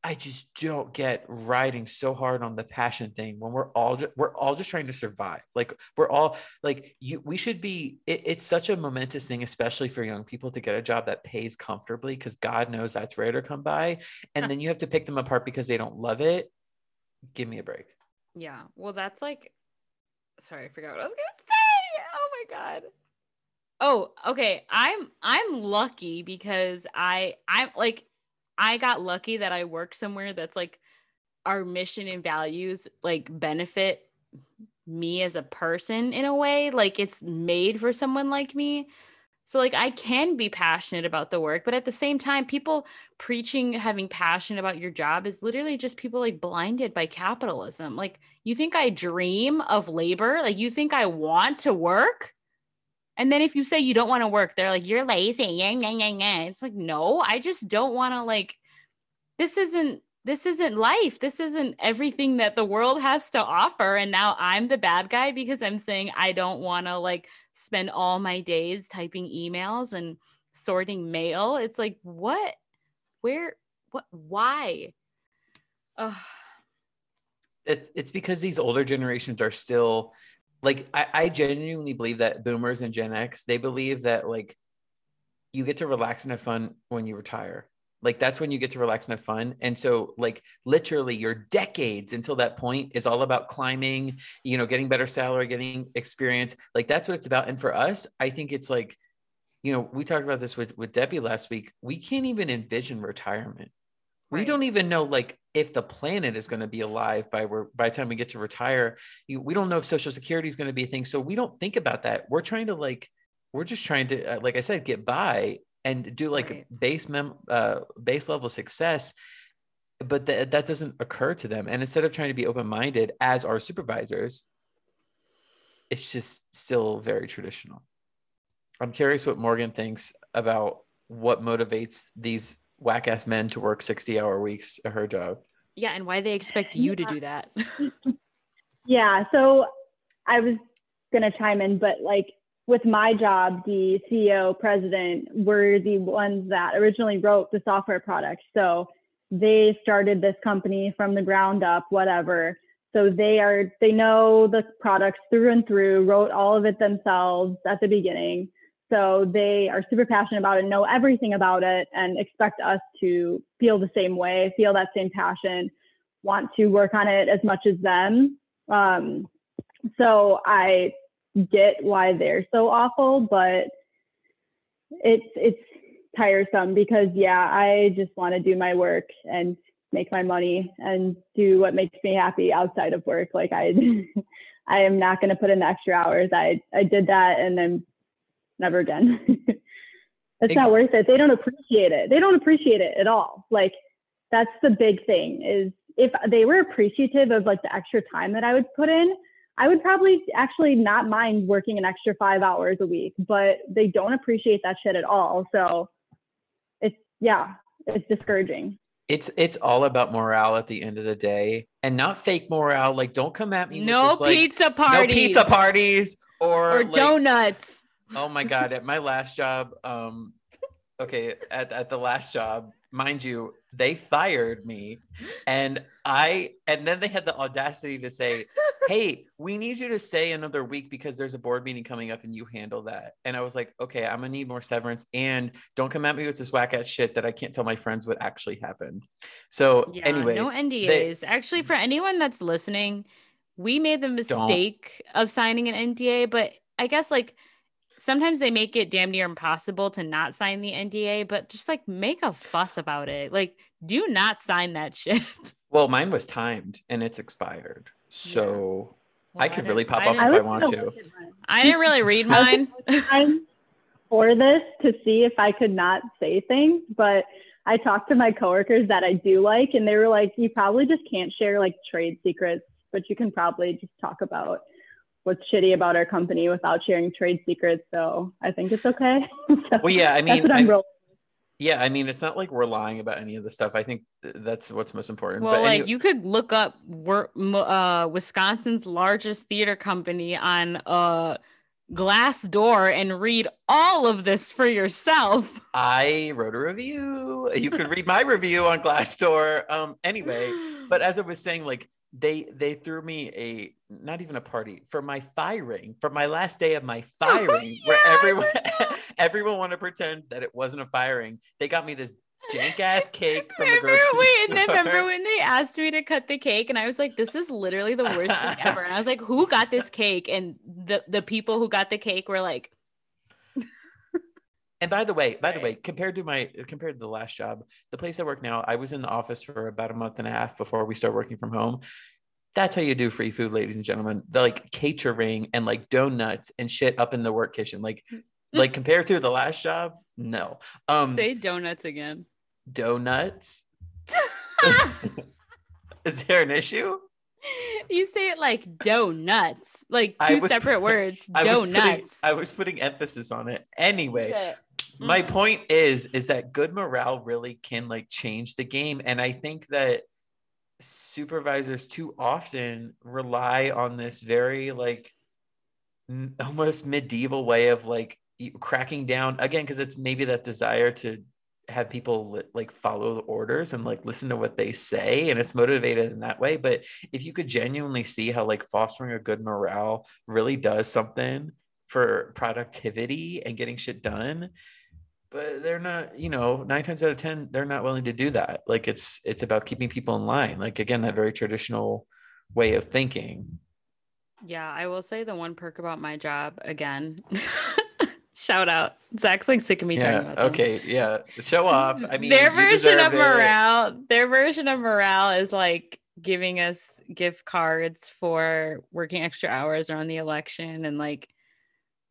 I just don't get riding so hard on the passion thing when we're all ju- we're all just trying to survive. Like we're all like you. We should be. It, it's such a momentous thing, especially for young people, to get a job that pays comfortably because God knows that's rare to come by. And then you have to pick them apart because they don't love it. Give me a break. Yeah. Well, that's like sorry, I forgot what I was gonna say. Oh my god. Oh, okay. I'm I'm lucky because I I'm like I got lucky that I work somewhere that's like our mission and values like benefit me as a person in a way. Like it's made for someone like me. So like I can be passionate about the work, but at the same time, people preaching having passion about your job is literally just people like blinded by capitalism. Like you think I dream of labor? Like you think I want to work? And then if you say you don't want to work, they're like, you're lazy. Yeah, yeah, yeah, yeah. It's like, no, I just don't want to like this isn't this isn't life. This isn't everything that the world has to offer. And now I'm the bad guy because I'm saying I don't want to like spend all my days typing emails and sorting mail. It's like, what? Where? What? Why? Ugh. It, it's because these older generations are still like I, I genuinely believe that boomers and Gen X they believe that like you get to relax and have fun when you retire. Like that's when you get to relax and have fun. And so like literally your decades until that point is all about climbing, you know, getting better salary, getting experience. Like that's what it's about. And for us, I think it's like, you know, we talked about this with with Debbie last week. We can't even envision retirement. We don't even know like if the planet is going to be alive by where by the time we get to retire. You, we don't know if social security is going to be a thing. So we don't think about that. We're trying to like we're just trying to uh, like I said get by and do like Right. base mem uh base level success but that that doesn't occur to them and instead of trying to be open-minded as our supervisors it's just still very traditional i'm curious what morgan thinks about what motivates these whack-ass men to work 60 hour weeks at her job Yeah, and why they expect you to do that. Yeah, so I was gonna chime in, but like with my job, the CEO, president were the ones that originally wrote the software product. So they started this company from the ground up, whatever. So they are they know the products through and through, wrote all of it themselves at the beginning. So they are super passionate about it, know everything about it, and expect us to feel the same way, feel that same passion, want to work on it as much as them. Um, so I get why they're so awful, but it's it's tiresome because yeah, I just want to do my work and make my money and do what makes me happy outside of work. Like I I am not going to put in the extra hours. I I did that and then never again. it's Ex- not worth it. They don't appreciate it. They don't appreciate it at all. Like that's the big thing is if they were appreciative of like the extra time that I would put in, I would probably actually not mind working an extra five hours a week, but they don't appreciate that shit at all. So it's yeah, it's discouraging. it's it's all about morale at the end of the day and not fake morale like don't come at me with no this, like, pizza parties. no pizza parties or, or like, donuts. Oh my god! At my last job, um, okay, at at the last job, mind you, they fired me, and I and then they had the audacity to say, hey, we need you to stay another week because there's a board meeting coming up and you handle that. And I was like, okay, I'm gonna need more severance and don't come at me with this whack ass shit that I can't tell my friends what actually happened. So Yeah, anyway, no NDAs. Actually, for mm. anyone that's listening, we made the mistake of signing an NDA, but I guess like sometimes they make it damn near impossible to not sign the NDA, but just like make a fuss about it. Like, do not sign that shit. well, mine was timed and it's expired. So Well, I could didn't- really pop I off if I was want gonna to. look at mine. I didn't really read I was mine. gonna look at mine for this to see if I could not say things, but I talked to my coworkers that I do like, and they were like, "You probably just can't share like trade secrets, but you can probably just talk about what's shitty about our company without sharing trade secrets." So I think it's okay. So Well, yeah, I mean that's mean, what I'm I- rolling. Yeah, I mean, it's not like we're lying about any of the stuff. I think that's what's most important. Well, but like you could look up uh, Wisconsin's largest theater company on uh, Glassdoor and read all of this for yourself. I wrote a review. You could read my review on Glassdoor. Um, anyway, but as I was saying, like they they threw me a not even a party for my firing for my last day of my firing, where yeah, I everyone everyone wanted to pretend that it wasn't a firing. They got me this jank ass cake from the remember, grocery wait, and then remember when they asked me to cut the cake, and I was like, "This is literally the worst thing ever." And I was like, "Who got this cake?" And the the people who got the cake were like, And by the way, by the way, compared to my compared to the last job, the place I work now, I was in the office for about a month and a half before we start working from home. That's how you do free food, ladies and gentlemen. The like catering and like donuts and shit up in the work kitchen. Like, like compared to the last job, no. Um "Say donuts again." donuts. Is there an issue? You say it like donuts, like two separate words. I was putting Donuts. I was putting emphasis on it. Anyway, my Mm. point is is that good morale really can like change the game and i think that supervisors too often rely on this very like almost medieval way of like cracking down again because it's maybe that desire to have people like follow the orders and like listen to what they say and it's motivated in that way. But if you could genuinely see how like fostering a good morale really does something for productivity and getting shit done but they're not you know nine times out of ten they're not willing to do that. Like it's it's about keeping people in line. Like again that very traditional way of thinking. Yeah, I will say the one perk about my job again. Shout out. Zach's like sick of me talking yeah about them. okay yeah show off i mean their version of it. morale, their version of morale is like giving us gift cards for working extra hours around the election and like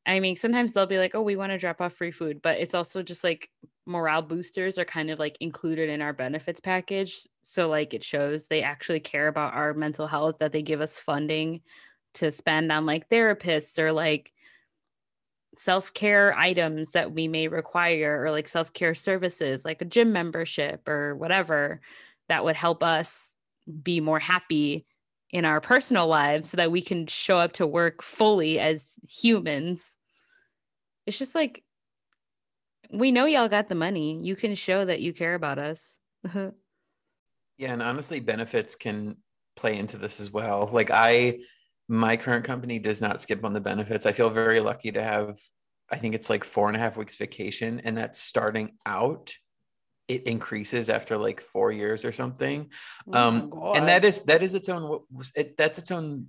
I mean, sometimes they'll be like, "Oh, we want to drop off free food," but it's also just like morale boosters are kind of like included in our benefits package. So like it shows they actually care about our mental health that they give us funding to spend on like therapists or like self-care items that we may require or like self-care services like a gym membership or whatever that would help us be more happy in our personal lives so that we can show up to work fully as humans. It's just like we know y'all got the money. You can show that you care about us. Yeah, and honestly, benefits can play into this as well. Like I, my current company does not skip on the benefits. I feel very lucky to have, I think it's like four and a half weeks vacation, and that's starting out. It increases after like four years or something, um, and that is that is its own. It, that's its own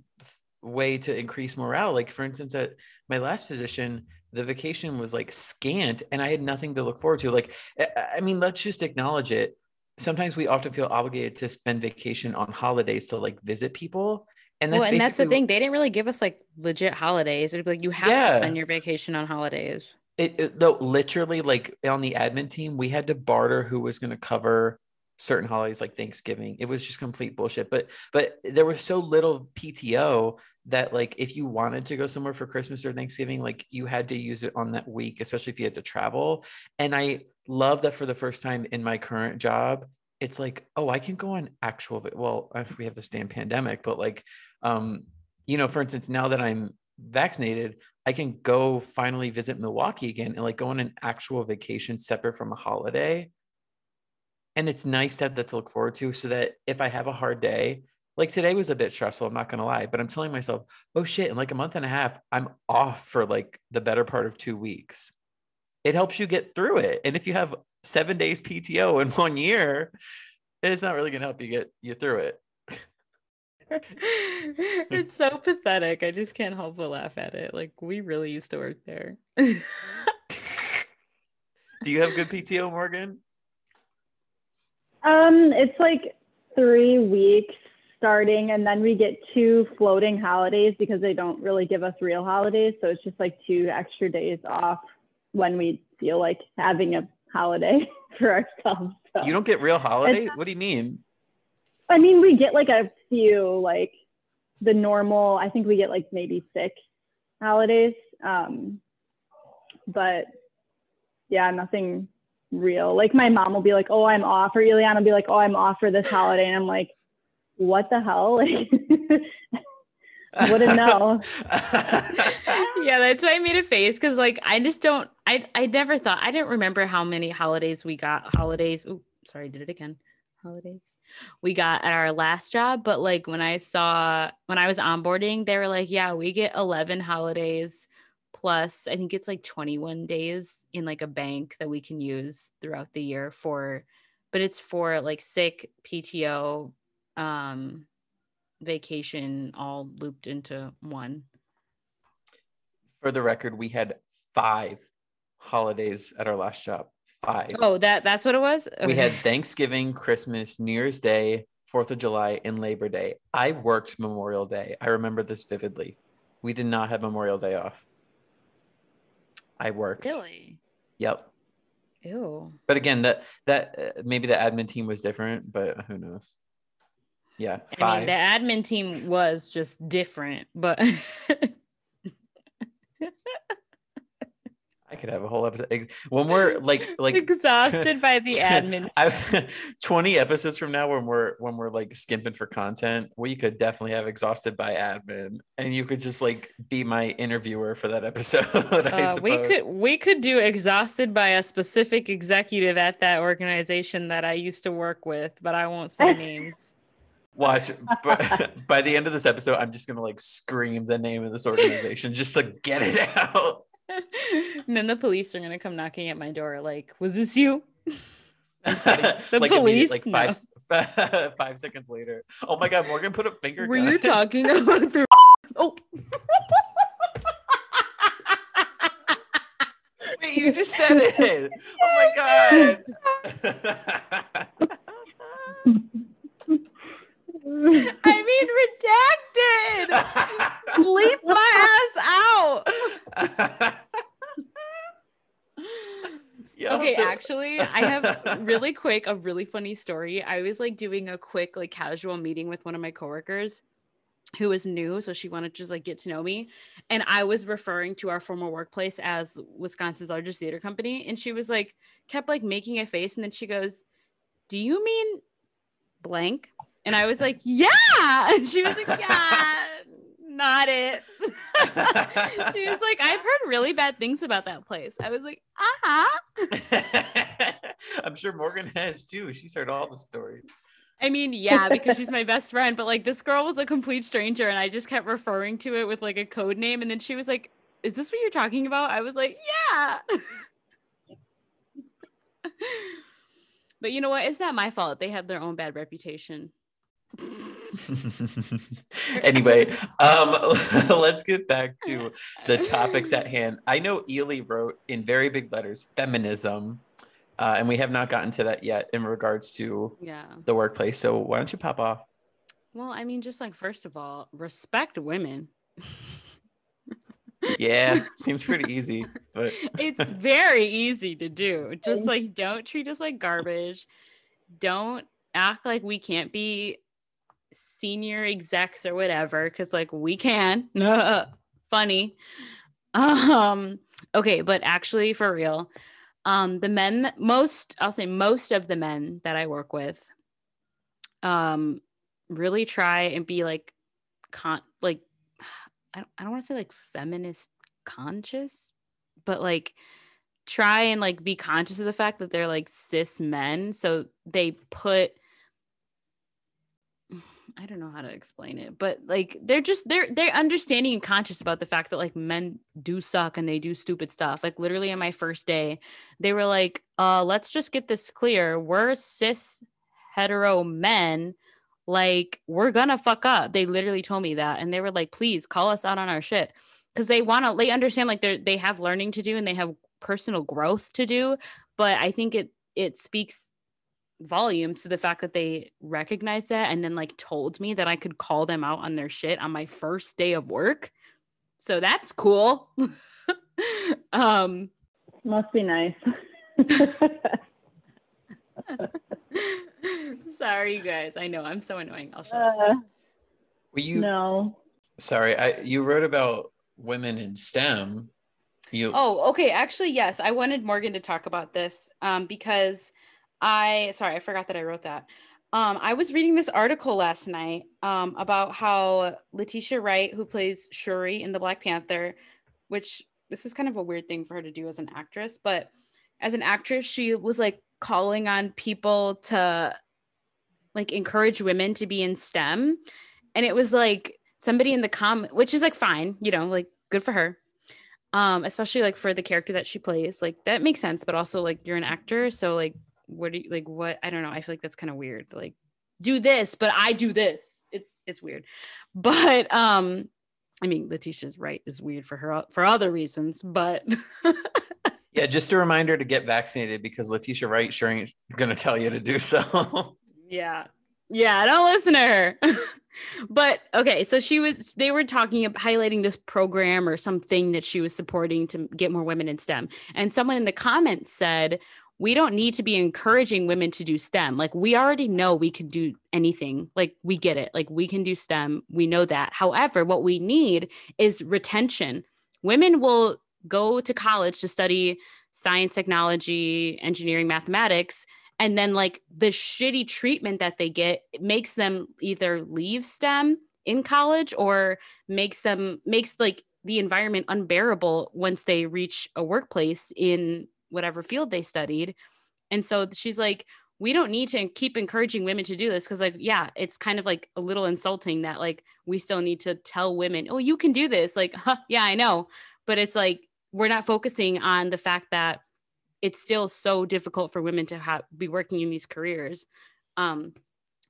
way to increase morale. Like for instance, at my last position, the vacation was like scant, and I had nothing to look forward to. Like, I mean, let's just acknowledge it sometimes we often feel obligated to spend vacation on holidays to like visit people. And that's well, and that's the thing. They didn't really give us like legit holidays. It'd be like you have Yeah. to spend your vacation on holidays. It, it though literally like on the admin team, we had to barter who was going to cover certain holidays like Thanksgiving. It was just complete bullshit. But but there was so little PTO that like if you wanted to go somewhere for Christmas or Thanksgiving, like you had to use it on that week, especially if you had to travel. And I love that for the first time in my current job, it's like, oh, I can go on actual well, uh, we have this damn pandemic, but like um, you know, for instance, now that I'm vaccinated, I can go finally visit Milwaukee again and like go on an actual vacation separate from a holiday. And it's nice to have that to look forward to so that if I have a hard day, like today was a bit stressful, I'm not gonna lie, but I'm telling myself, oh shit, in like a month and a half, I'm off for like the better part of two weeks. It helps you get through it. And if you have seven days PTO in one year, it's not really gonna help you get you through it. it's so pathetic. I just can't help but laugh at it. Like we really used to work there. Do you have good PTO, Morgan? Um, it's like three weeks starting, and then we get two floating holidays because they don't really give us real holidays. So it's just like two extra days off when we feel like having a holiday for ourselves. So You don't get real holidays? What do you mean? I mean, we get like a few, like the normal, I think we get like maybe six holidays. Um, but yeah, nothing real. Like my mom will be like, oh, I'm off, or Eliana will be like, oh, I'm off for this holiday. And I'm like, what the hell? Like, wouldn't know. yeah, that's why I made a face because like I just don't I I never thought I didn't remember how many holidays we got holidays. Oh, sorry, did it again. Holidays we got at our last job, but like when I saw when I was onboarding, they were like, yeah, we get 11 holidays plus I think it's like 21 days in like a bank that we can use throughout the year for but it's for like sick, PTO, um vacation all looped into one. For the record, we had five holidays at our last job. Five. Oh, that that's what it was. We had Thanksgiving, Christmas, New Year's Day, Fourth of July, and Labor Day. I worked Memorial Day. I remember this vividly. We did not have Memorial Day off. I worked. really. Yep. Ew. But again, that that uh, maybe the admin team was different, but who knows? Yeah, I mean, the admin team was just different, but could have a whole episode when we're like like exhausted by the admin. I, 20 episodes from now when we're when we're like skimping for content we could definitely have exhausted by admin and you could just like be my interviewer for that episode Uh, we could we could do exhausted by a specific executive at that organization that I used to work with, but I won't say names. watch but by the end of this episode i'm just gonna like scream the name of this organization just to get it out and then the police are gonna come knocking at my door, like, "Was this you?" the immediate- police? like five five seconds later oh my god morgan put a finger Were you talking about the? Oh. Wait, you just said it oh my god I mean, redacted. Bleep my ass out. Okay, actually, I have really quick a really funny story. I was like doing a quick like casual meeting with one of my coworkers who was new, so she wanted to just like get to know me, and I was referring to our former workplace as Wisconsin's largest theater company, and she was like kept like making a face, and then she goes, "Do you mean blank?" And I was like, "Yeah," and she was like, "Yeah." Not it. she was like, I've heard really bad things about that place. I was like, ah. I'm sure Morgan has too. She's heard all the stories. I mean, yeah, because she's my best friend, but like this girl was a complete stranger and I just kept referring to it with like a code name. And then she was like, Is this what you're talking about? I was like, Yeah. but you know what? It's not my fault. They have their own bad reputation. anyway, um, let's get back to the topics at hand. I know Ely wrote in very big letters feminism, uh, and we have not gotten to that yet in regards to Yeah. the workplace. So why don't you pop off? Well, I mean, just like, first of all, respect women. Yeah, seems pretty easy, but it's very easy to do. Just like don't treat us like garbage. Don't act like we can't be senior execs or whatever cuz like we can. Funny. Um okay, but actually for real, um the men that- most I'll say most of the men that I work with um really try and be like con like I don't, I don't want to say like feminist conscious, but like try and like be conscious of the fact that they're like cis men. So they put I don't know how to explain it, but like they're just they're they're understanding and conscious about the fact that like men do suck and they do stupid stuff. Like literally on my first day, they were like, "Uh, let's just get this clear. We're cis hetero men. Like we're gonna fuck up." They literally told me that, and they were like, "Please call us out on our shit," because they want to. They understand like they they have learning to do and they have personal growth to do. But I think it it speaks volumes to the fact that they recognized that and then like told me that I could call them out on their shit on my first day of work. So that's cool. um must be nice. Sorry, you guys. I know I'm so annoying. I'll shut uh, Well, you no. Sorry, I you wrote about women in STEM. You Oh, okay. Actually, yes. I wanted Morgan to talk about this um, because I sorry, I forgot that I wrote that. Um, I was reading this article last night um, about how Letitia Wright, who plays Shuri in the Black Panther, which this is kind of a weird thing for her to do as an actress, but as an actress, she was like calling on people to like encourage women to be in STEM. And it was like somebody in the comment, which is like fine, you know, like good for her. Um, especially like for the character that she plays, like that makes sense, but also like you're an actor, so like what do you like what i don't know i feel like that's kind of weird like do this but i do this. It's it's weird. But um i mean letitia's right is weird for her for other reasons but yeah just a reminder to get vaccinated because letitia wright sure ain't gonna tell you to do so. Yeah. Yeah don't listen to her. But okay so she was they were talking about highlighting this program or something that she was supporting to get more women in stem. And someone in the comments said we don't need to be encouraging women to do STEM. Like we already know we can do anything. Like we get it. Like we can do STEM. We know that. However, what we need is retention. Women will go to college to study science, technology, engineering, mathematics, and then like the shitty treatment that they get makes them either leave STEM in college or makes them makes like the environment unbearable once they reach a workplace in whatever field they studied. And so she's like, we don't need to keep encouraging women to do this. Because like yeah it's kind of like a little insulting that like we still need to tell women oh you can do this. Like huh, yeah i know. But it's like we're not focusing on the fact that it's still so difficult for women to have be working in these careers. Um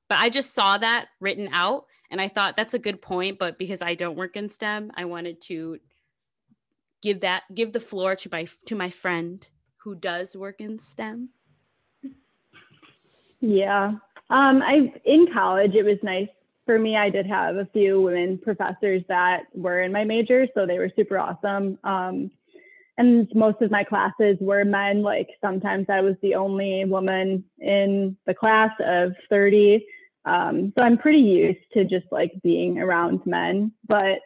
but i just saw that written out and i thought that's a good point but because i don't work in stem i wanted to give that give the floor to my to my friend who does work in STEM? Yeah. Um, I in college it was nice for me. I did have a few women professors that were in my major, so they were super awesome. Um, and most of my classes were men. Like sometimes I was the only woman in the class of 30. Um, so I'm pretty used to just like being around men. But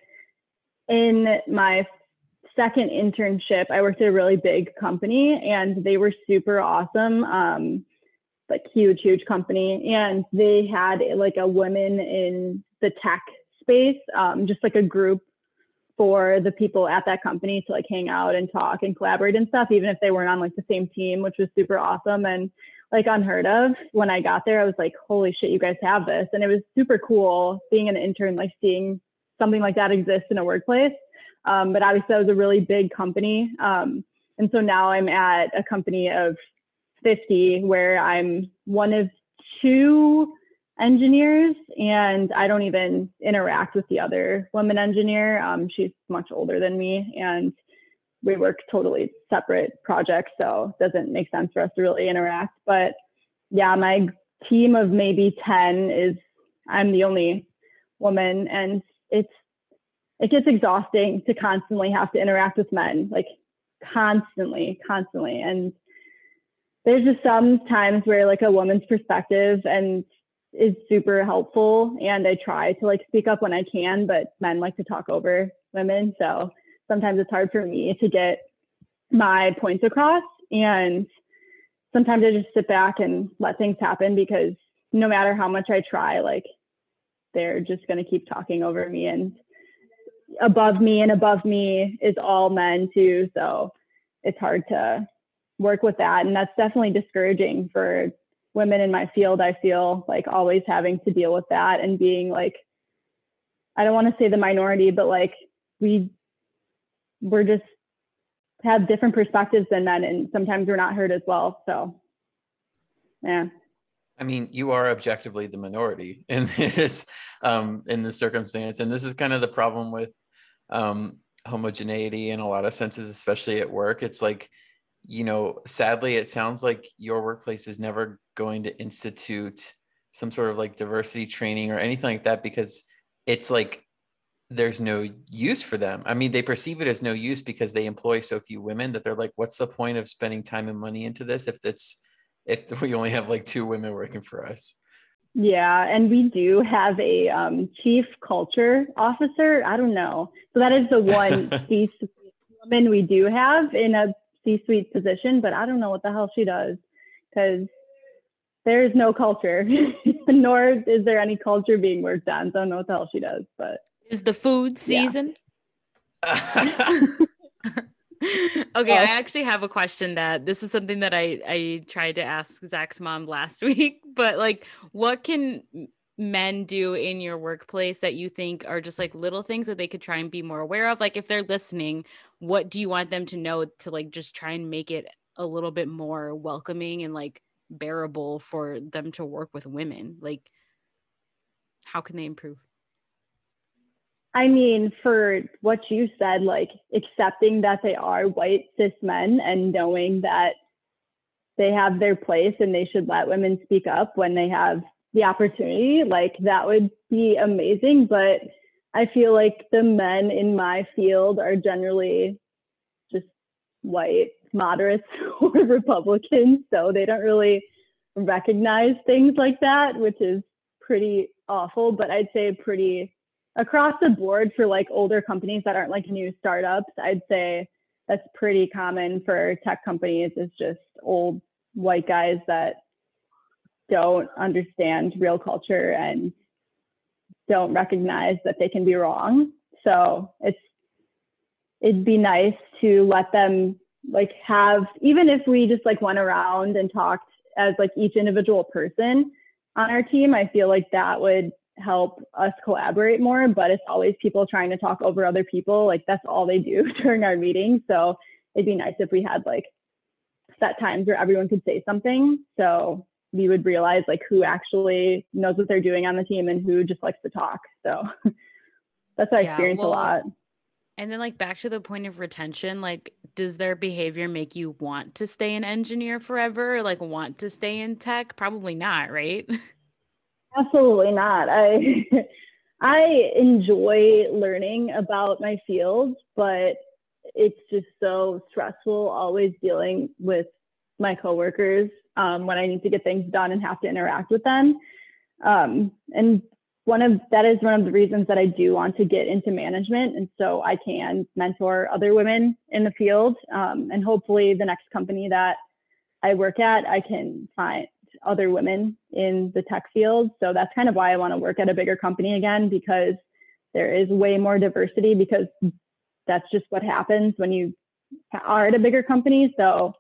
in my second internship, I worked at a really big company and they were super awesome. Um, like huge, huge company. And they had like a women in the tech space, um, just like a group for the people at that company to like hang out and talk and collaborate and stuff, even if they weren't on like the same team, which was super awesome and like unheard of. When I got there, I was like, holy shit, you guys have this. And it was super cool being an intern, like seeing something like that exist in a workplace. Um, but obviously, that was a really big company. Um, and so now I'm at a company of 50 where I'm one of two engineers and I don't even interact with the other woman engineer. Um, she's much older than me and we work totally separate projects. So it doesn't make sense for us to really interact. But yeah, my team of maybe 10 is I'm the only woman and it's it gets exhausting to constantly have to interact with men, like constantly, constantly. And there's just some times where like a woman's perspective and is super helpful and I try to like speak up when I can, but men like to talk over women. So sometimes it's hard for me to get my points across and sometimes I just sit back and let things happen because no matter how much I try, like they're just going to keep talking over me and above me and above me is all men too. So it's hard to work with that. And that's definitely discouraging for women in my field, I feel like always having to deal with that and being like, I don't want to say the minority, but like we we're just have different perspectives than men and sometimes we're not heard as well. So yeah. I mean, you are objectively the minority in this um, in this circumstance, and this is kind of the problem with um, homogeneity in a lot of senses, especially at work. It's like, you know, sadly, it sounds like your workplace is never going to institute some sort of like diversity training or anything like that because it's like there's no use for them. I mean, they perceive it as no use because they employ so few women that they're like, what's the point of spending time and money into this if it's if we only have like two women working for us? Yeah, and we do have a um, chief culture officer. I don't know. So that is the one C-suite woman we do have in a C-suite position, but I don't know what the hell she does because there is no culture, nor is there any culture being worked on. So I don't know what the hell she does, but is the food season? Yeah. okay, I actually have a question that this is something that I I tried to ask Zach's mom last week, but like what can men do in your workplace that you think are just like little things that they could try and be more aware of? Like if they're listening, what do you want them to know to like just try and make it a little bit more welcoming and like bearable for them to work with women? Like how can they improve? I mean, for what you said, like accepting that they are white cis men and knowing that they have their place and they should let women speak up when they have the opportunity, like that would be amazing. But I feel like the men in my field are generally just white moderates or Republicans. So they don't really recognize things like that, which is pretty awful, but I'd say pretty across the board for like older companies that aren't like new startups, I'd say that's pretty common for tech companies is just old white guys that don't understand real culture and don't recognize that they can be wrong. So it's it'd be nice to let them like have even if we just like went around and talked as like each individual person on our team, I feel like that would help us collaborate more, but it's always people trying to talk over other people. Like that's all they do during our meetings. So it'd be nice if we had like set times where everyone could say something. So we would realize like who actually knows what they're doing on the team and who just likes to talk. So that's what I yeah, experience well, a lot. And then like back to the point of retention, like does their behavior make you want to stay an engineer forever? Like want to stay in tech? Probably not, right? Absolutely not. I I enjoy learning about my field, but it's just so stressful always dealing with my coworkers um, when I need to get things done and have to interact with them. Um, and one of that is one of the reasons that I do want to get into management, and so I can mentor other women in the field. Um, and hopefully, the next company that I work at, I can find other women in the tech field. So that's kind of why I want to work at a bigger company again because there is way more diversity because that's just what happens when you are at a bigger company. So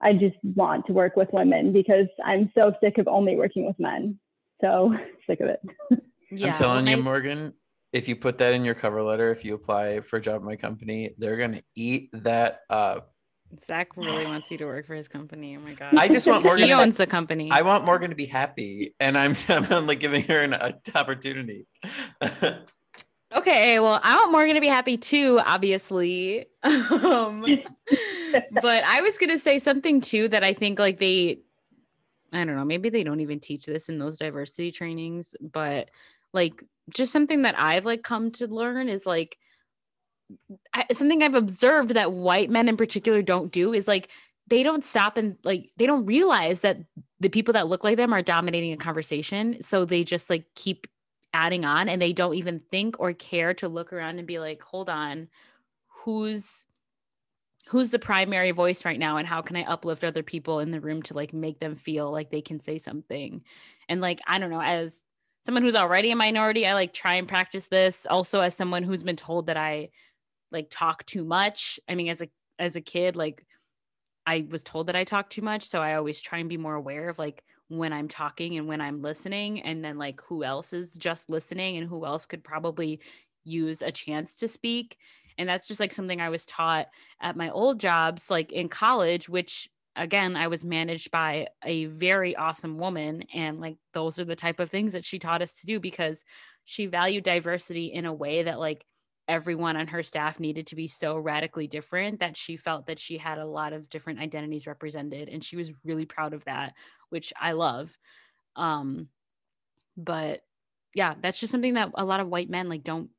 I just want to work with women because I'm so sick of only working with men. So sick of it. Yeah, I'm telling you, Morgan, if you put that in your cover letter, if you apply for a job at my company, they're gonna eat that up. Zach really wants you to work for his company. Oh my god! I just want Morgan. he owns the company. I want Morgan to be happy, and I'm I'm like giving her an opportunity. okay, well, I want Morgan to be happy too, obviously. um, but I was gonna say something too that I think like they, I don't know, maybe they don't even teach this in those diversity trainings, but like just something that I've like come to learn is like I, something I've observed that white men in particular don't do is like they don't stop and like they don't realize that the people that look like them are dominating a conversation. So they just like keep adding on and they don't even think or care to look around and be like, hold on, who's who's the primary voice right now and how can I uplift other people in the room to like make them feel like they can say something. And like, I don't know, as someone who's already a minority, I like try and practice this. Also, as someone who's been told that I like talk too much. I mean, as a as a kid, like I was told that I talk too much, so I always try and be more aware of like when I'm talking and when I'm listening, and then like who else is just listening and who else could probably use a chance to speak. And that's just like something I was taught at my old jobs, like in college, which again, I was managed by a very awesome woman. And like those are the type of things that she taught us to do because she valued diversity in a way that like everyone on her staff needed to be so radically different that she felt that she had a lot of different identities represented. And she was really proud of that, which I love. Um, but yeah, that's just something that a lot of white men like don't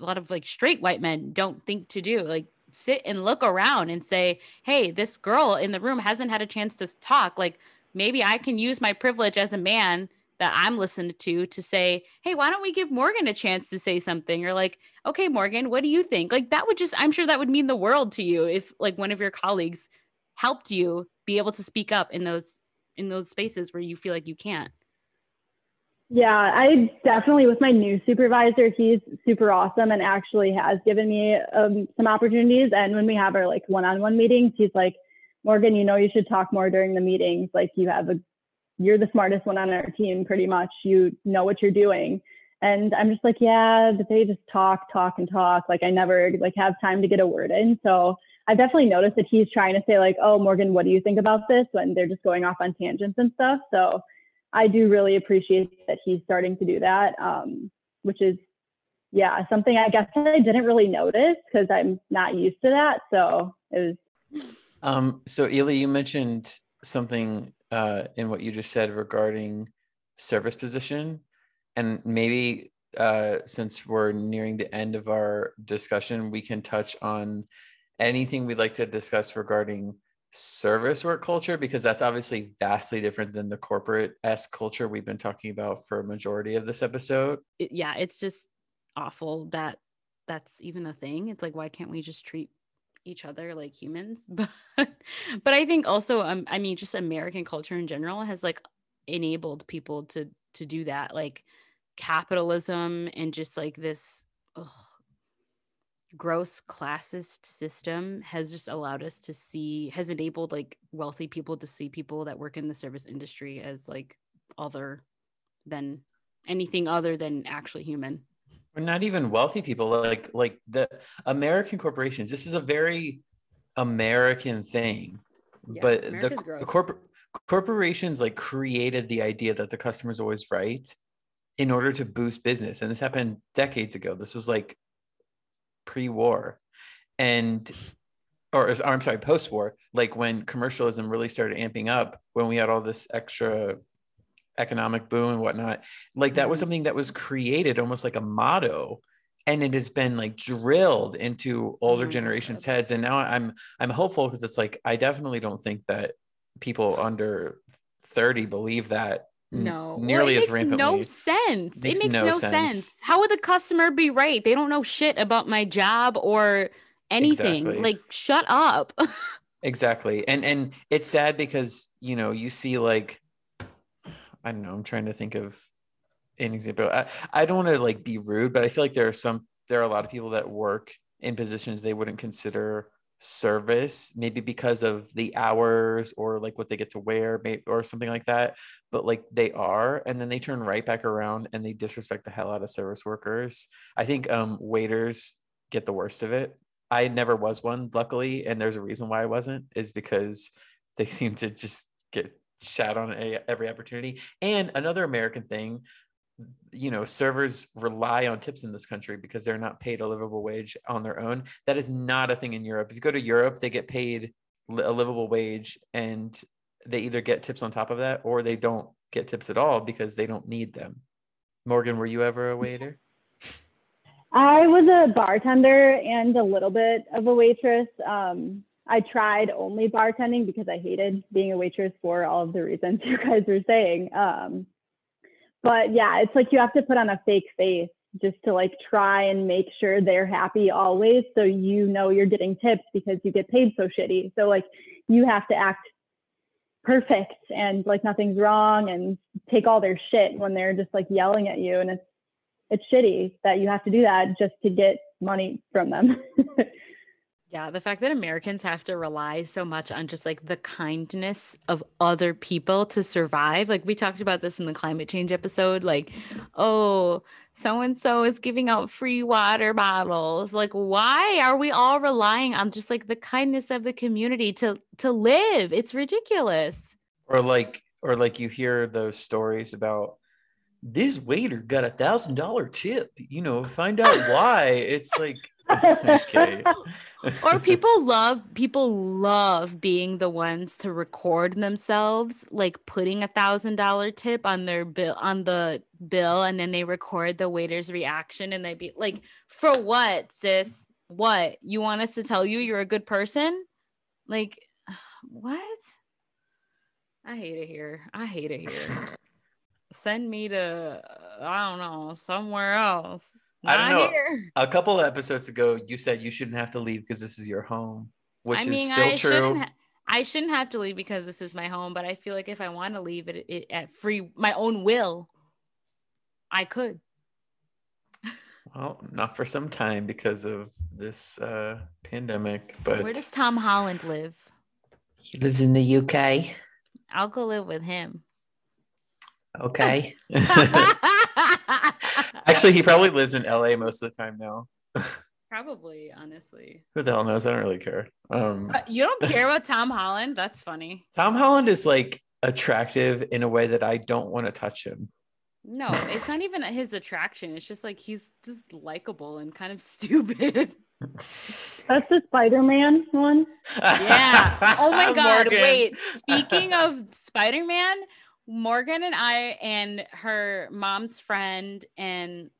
a lot of like straight white men don't think to do. Like sit and look around and say, hey, this girl in the room hasn't had a chance to talk. Like maybe I can use my privilege as a man that I'm listened to to say, hey, why don't we give Morgan a chance to say something? Or like, okay, Morgan, what do you think? Like that would just, I'm sure that would mean the world to you if like one of your colleagues helped you be able to speak up in those in those spaces where you feel like you can't. Yeah, I definitely with my new supervisor, he's super awesome and actually has given me um, some opportunities. And when we have our like one-on-one meetings, he's like, Morgan, you know, you should talk more during the meetings. Like you have a, you're the smartest one on our team, pretty much. You know what you're doing. And I'm just like, yeah, but they just talk, talk, and talk. Like I never like have time to get a word in. So I definitely noticed that he's trying to say like, oh, Morgan, what do you think about this? When they're just going off on tangents and stuff. So I do really appreciate that he's starting to do that, um, which is, yeah, something I guess I didn't really notice because I'm not used to that. So it was. Um, so, Ely, you mentioned something uh, in what you just said regarding service position. And maybe uh, since we're nearing the end of our discussion, we can touch on anything we'd like to discuss regarding service work culture because that's obviously vastly different than the corporate s culture we've been talking about for a majority of this episode. Yeah, it's just awful that that's even a thing. It's like why can't we just treat each other like humans? But but I think also um I mean just American culture in general has like enabled people to to do that like capitalism and just like this ugh, gross classist system has just allowed us to see has enabled like wealthy people to see people that work in the service industry as like other than anything other than actually human or not even wealthy people like like the american corporations this is a very american thing. Yeah, but America's the corporate corporations like created the idea that the customer is always right in order to boost business. And this happened decades ago. This was like pre-war. And or, or I'm sorry, post-war, like when commercialism really started amping up, when we had all this extra economic boom and whatnot, like that was mm-hmm. something that was created almost like a motto, and it has been like drilled into older oh generations' heads. And now I'm I'm hopeful because it's like I definitely don't think that people under 30 believe that no nearly well, as rampantly. No sense. Makes it makes no, no sense. sense. How would the customer be right? They don't know shit about my job or anything. Exactly. Like, shut up. exactly. And and it's sad because you know you see like I don't know. I'm trying to think of an example. I, I don't want to like be rude, but I feel like there are some there are a lot of people that work in positions they wouldn't consider service maybe because of the hours or like what they get to wear maybe, or something like that but like they are and then they turn right back around and they disrespect the hell out of service workers i think um waiters get the worst of it i never was one luckily and there's a reason why i wasn't is because they seem to just get shat on every opportunity. And another american thing you know servers rely on tips in this country because they're not paid a livable wage on their own. That is not a thing in europe. If you go to europe they get paid a livable wage and they either get tips on top of that or they don't get tips at all because they don't need them. Morgan were you ever a waiter? I was a bartender and a little bit of a waitress um, i tried only bartending because i hated being a waitress for all of the reasons you guys were saying um, but yeah, it's like you have to put on a fake face just to like try and make sure they're happy always. So you know you're getting tips because you get paid so shitty. So like you have to act perfect and like nothing's wrong and take all their shit when they're just like yelling at you and it's it's shitty that you have to do that just to get money from them. Yeah, the fact that Americans have to rely so much on just like the kindness of other people to survive. Like we talked about this in the climate change episode. Like, oh, so and so is giving out free water bottles. Like, why are we all relying on just like the kindness of the community to to live? It's ridiculous. Or like, or like you hear those stories about this waiter got a thousand dollar tip. You know, find out why. It's like okay. or people love people love being the ones to record themselves like putting a thousand dollar tip on their bill on the bill and then they record the waiter's reaction and they be like for what sis what you want us to tell you you're a good person like what i hate it here i hate it here send me to i don't know somewhere else I don't know. here. A couple of episodes ago, you said you shouldn't have to leave because this is your home, which I mean, is still I true. Shouldn't ha- I shouldn't have to leave because this is my home, but I feel like if I want to leave it, it at free my own will, I could. Well, not for some time because of this uh, pandemic, but Where does Tom Holland live? he lives in the UK. I'll go live with him. Okay. Actually, he probably lives in LA most of the time now. Probably, honestly. Who the hell knows? I don't really care. Um, But you don't care about Tom Holland? That's funny. Tom Holland is like attractive in a way that I don't want to touch him. No, it's not even his attraction. It's just like he's just likable and kind of stupid. That's the Spider-Man one. Yeah. Oh my god. Morgan. Wait. Speaking of Spider-Man, Morgan and I and her mom's friend and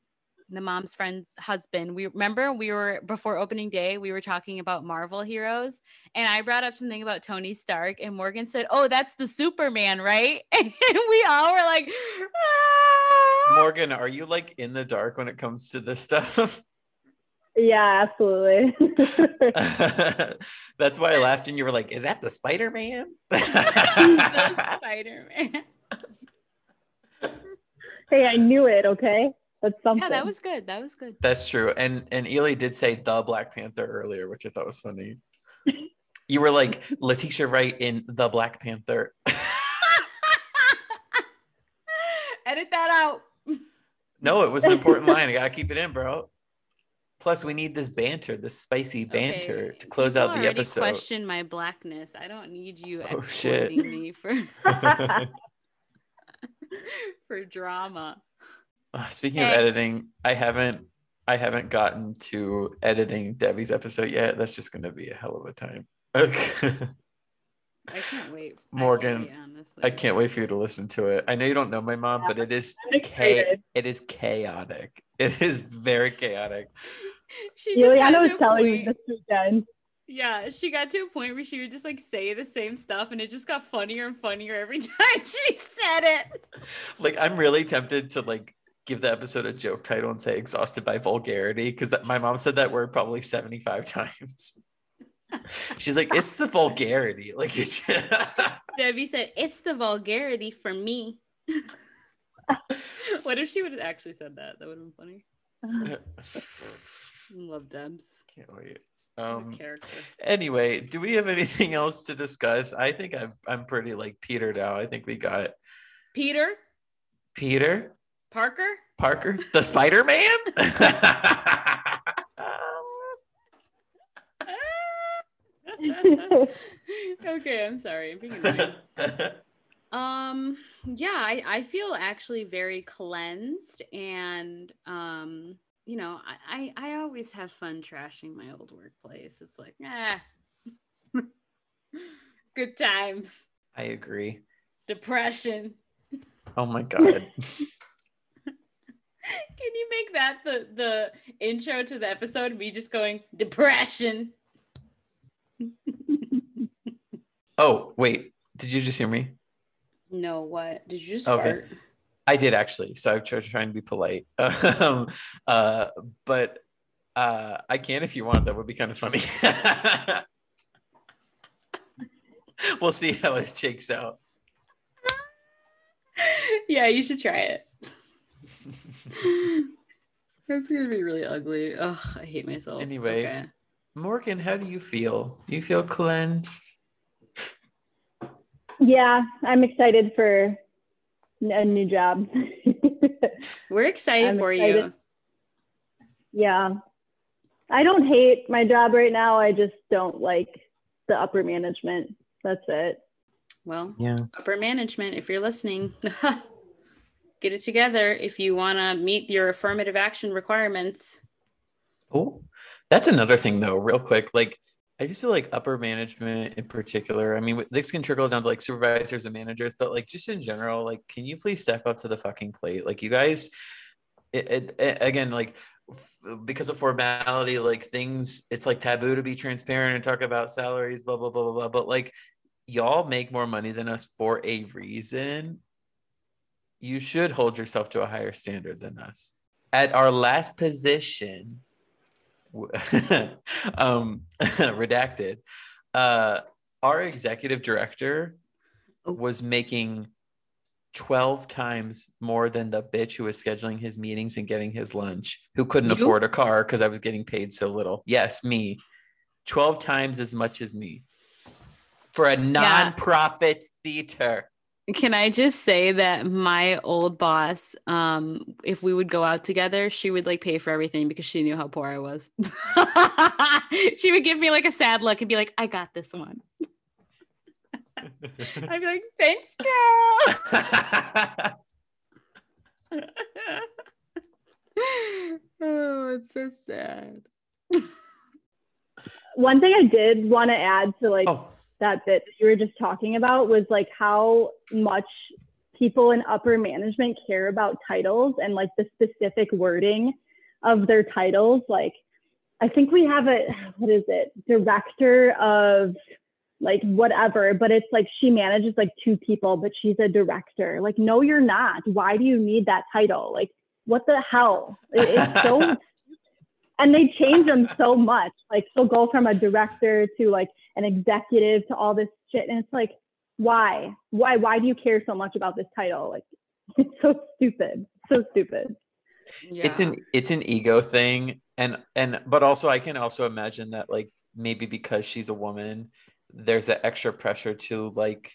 the mom's friend's husband. We remember we were before opening day, we were talking about Marvel heroes, and I brought up something about Tony Stark, and Morgan said, Oh, that's the Superman, right? And we all were like, "Ah." Morgan, are you like in the dark when it comes to this stuff? Yeah, absolutely. That's why I laughed and you were like, "Is that the Spider Man?" the Spider-Man. Hey, I knew it. Okay, that's something. Yeah, that was good. That was good. That's true. And and Ely did say the Black Panther earlier, which I thought was funny. You were like Letitia Wright in the Black Panther. Edit that out. no, it was an important line. I gotta keep it in, bro. Plus, we need this banter, this spicy banter Okay, to close people out the already episode. Question my blackness. I don't need you Oh, shit. exploiting me for for drama. Uh, Speaking of editing, I haven't I haven't gotten to editing Debbie's episode yet. That's just gonna be a hell of a time. I can't wait. Morgan, I can't, wait. I can't wait for you to listen to it. I know you don't know my mom, but it is cha- it is chaotic. It is very chaotic. She Juliana to was telling me this weekend. Yeah, she got to a point where she would just like say the same stuff, and it just got funnier and funnier every time she said it. Like I'm really tempted to like give the episode a joke title and say exhausted by vulgarity because my mom said that word probably 75 times. She's like, it's the vulgarity. Like it's Debbie said, "It's the vulgarity for me." what if she would have actually said that? That would have been funny. Love Debs. Can't wait. Um character. anyway, do we have anything else to discuss? I think I'm I'm pretty like Peter now. I think we got Peter Peter Parker. Parker, the Spider-Man. okay, I'm sorry. I'm being annoying. Um, yeah, I, I feel actually very cleansed and um, you know, I, I, I always have fun trashing my old workplace. It's like, ah good times. I agree. Depression. Oh my god. Can you make that the the intro to the episode? Me just going depression. Oh, wait. Did you just hear me? No, what did you just Okay. fart? I did actually. So I'm trying to be polite. Um, uh, but uh, I can if you want. That would be kind of funny. we'll see how it shakes out. yeah, you should try it. That's gonna be really ugly. Ugh, I hate myself. Anyway. Okay. Morgan, how do you feel? Do you feel cleansed? Yeah, I'm excited for a new job. We're excited I'm for excited. you. yeah. I don't hate my job right now. I just don't like the upper management. That's it. Well, Yeah. upper management, if you're listening, get it together if you want to meet your affirmative action requirements. Oh, that's another thing though, real quick. Like I just feel like upper management in particular. I mean, this can trickle down to like supervisors and managers, but like just in general, like, can you please step up to the fucking plate? Like, you guys, it, it, it- again, like because of formality, like things, it's like taboo to be transparent and talk about salaries, blah blah blah blah blah. But like, y'all make more money than us for a reason. You should hold yourself to a higher standard than us. At our last position, um, redacted. Uh, our executive director Oh. was making 12 times more than the bitch who was scheduling his meetings and getting his lunch, who couldn't You? afford a car because I was getting paid so little. Yes, me. 12 times as much as me for a non-profit theater. Can I just say that my old boss, um, if we would go out together, she would like pay for everything because she knew how poor I was. she would give me like a sad look and be like, I got this one. I'd be like, thanks, girl. oh, it's so sad. One thing I did want to add to like oh, that bit that you were just talking about was like how much people in upper management care about titles and like the specific wording of their titles. Like, I think we have a, what is it, director of like whatever, but it's like she manages like two people, but she's a director. Like, no, you're not. Why do you need that title? Like, what the hell? It- it's so and they change them so much. Like she'll go from a director to like an executive to all this shit, and it's like, why, why, why do you care so much about this title? Like, it's so stupid, so stupid. it's an it's an ego thing. And and but also i can also imagine that like maybe because she's a woman there's that extra pressure to like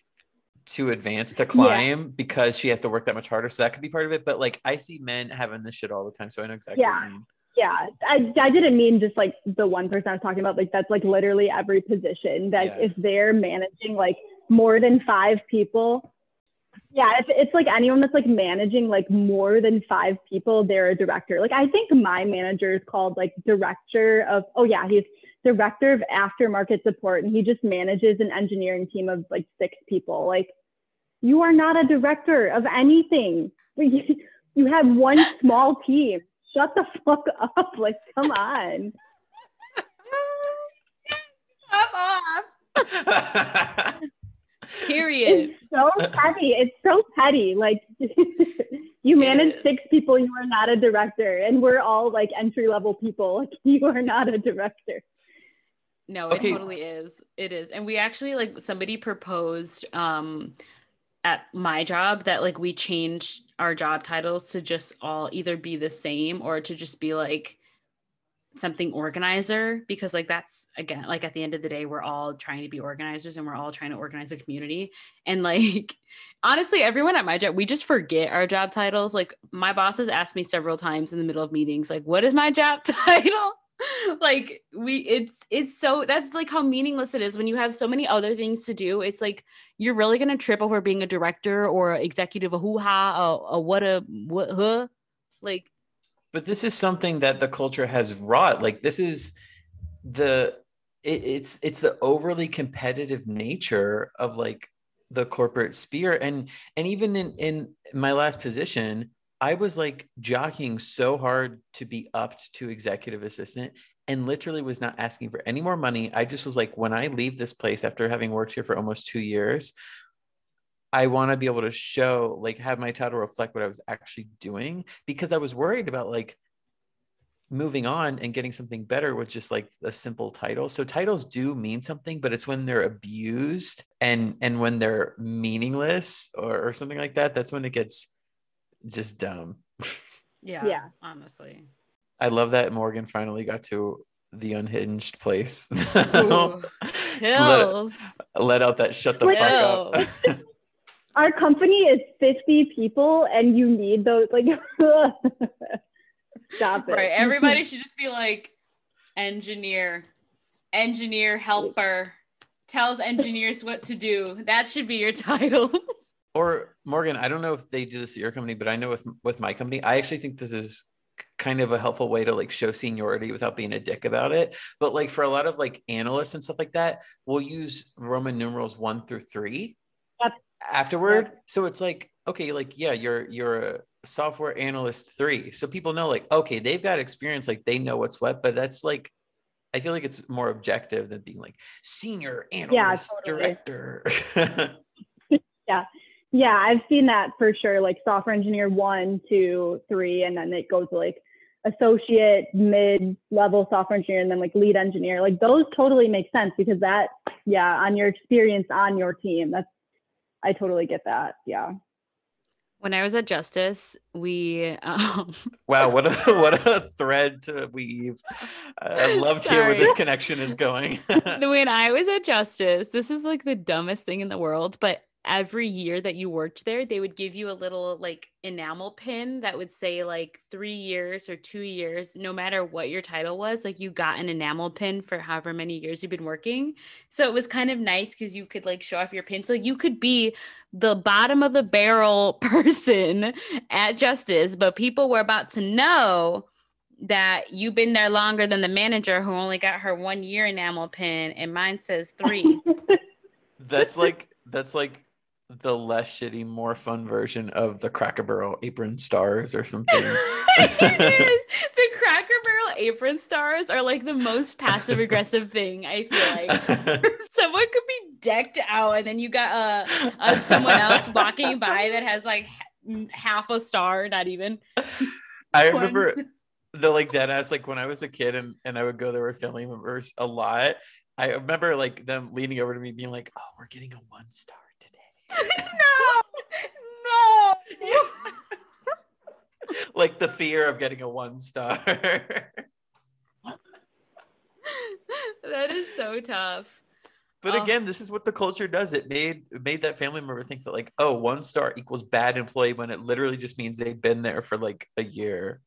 to advance to climb because she has to work that much harder. So that could be part of it. But like i see men having this shit all the time. So i know exactly what Yeah. you mean Yeah, I, I didn't mean just like the one person I was talking about. Like that's like literally every position that Yeah. if they're managing like more than five people. Yeah, if it's like anyone that's like managing like more than five people, they're a director. Like I think my manager is called like director of. Oh yeah, he's director of aftermarket support, and he just manages an engineering team of like six people. Like you are not a director of anything. You have one small team shut the fuck up. Like, come on. Come off. Period. It's so petty. It's so petty. Like, you manage six people, you are not a director. And we're all like entry level people. Like, you are not a director. No, it Okay. totally is. It is. And we actually like somebody proposed um at my job that like we change our job titles to just all either be the same or to just be like something organizer because like that's again like at the end of the day we're all trying to be organizers and we're all trying to organize a community. And like honestly everyone at my job we just forget our job titles. Like my boss has asked me several times in the middle of meetings like what is my job title like we it's it's so that's like how meaningless it is when you have so many other things to do. It's like you're really gonna trip over being a director or executive a hoo-ha a, a what a what huh? Like but this is something that the culture has wrought. Like this is the it, it's it's the overly competitive nature of like the corporate sphere. And and even in in my last position i was like jockeying so hard to be upped to executive assistant and literally was not asking for any more money i just was like when i leave this place after having worked here for almost two years I want to be able to show, like, have my title reflect what I was actually doing because I was worried about like moving on and getting something better with just like a simple title. So titles do mean something, but it's when they're abused and and when they're meaningless or, or something like that. That's when it gets just dumb. yeah Yeah. honestly I love that Morgan finally got to the unhinged place. Ooh, let, let out that shut the Like- fuck up. Our company is 50 people and you need those like stop it. Right. Everybody should just be like engineer, engineer helper, tells engineers what to do. That should be your titles. Or Morgan, I don't know if they do this at your company, but I know with with my company, I actually think this is kind of a helpful way to like show seniority without being a dick about it. But like for a lot of like analysts and stuff like that, we'll use Roman numerals one through three Yep. afterward. So it's like, okay, like yeah, you're you're a software analyst three. So people know like, okay, they've got experience, like they know what's what, but that's like I feel like it's more objective than being like senior analyst totally. director. Yeah, I've seen that for sure. Like software engineer one, two, three, and then it goes like associate, mid level software engineer, and then like lead engineer. Like those totally make sense because that, yeah, on your experience on your team, that's, I totally get that. Yeah. When I was at Justice, we um, Wow, what a what a thread to weave. I love to hear where this connection is going. when I was at Justice, this is like the dumbest thing in the world, but every year that you worked there, they would give you a little like enamel pin that would say like three years or two years, no matter what your title was, like you got an enamel pin for however many years you've been working. So it was kind of nice because you could like show off your pin. So you could be the bottom of the barrel person at Justice, but people were about to know that you've been there longer than the manager who only got her one year enamel pin and mine says three. that's like that's like the less shitty, more fun version of the Cracker Barrel apron stars or something. The Cracker Barrel apron stars are like the most passive aggressive thing I feel like. Someone could be decked out and then you got uh, uh someone else walking by that has like h- half a star, not even. I remember the like dead ass like when I was a kid and, and I would go there with family members a lot. I remember like them leaning over to me being like, "Oh, we're getting a one star today." No, no. like the fear of getting a one star. that is so tough. but Oh. again, this is what the culture does. It made it made that family member think that like, oh, one star equals bad employee when it literally just means they've been there for like a year.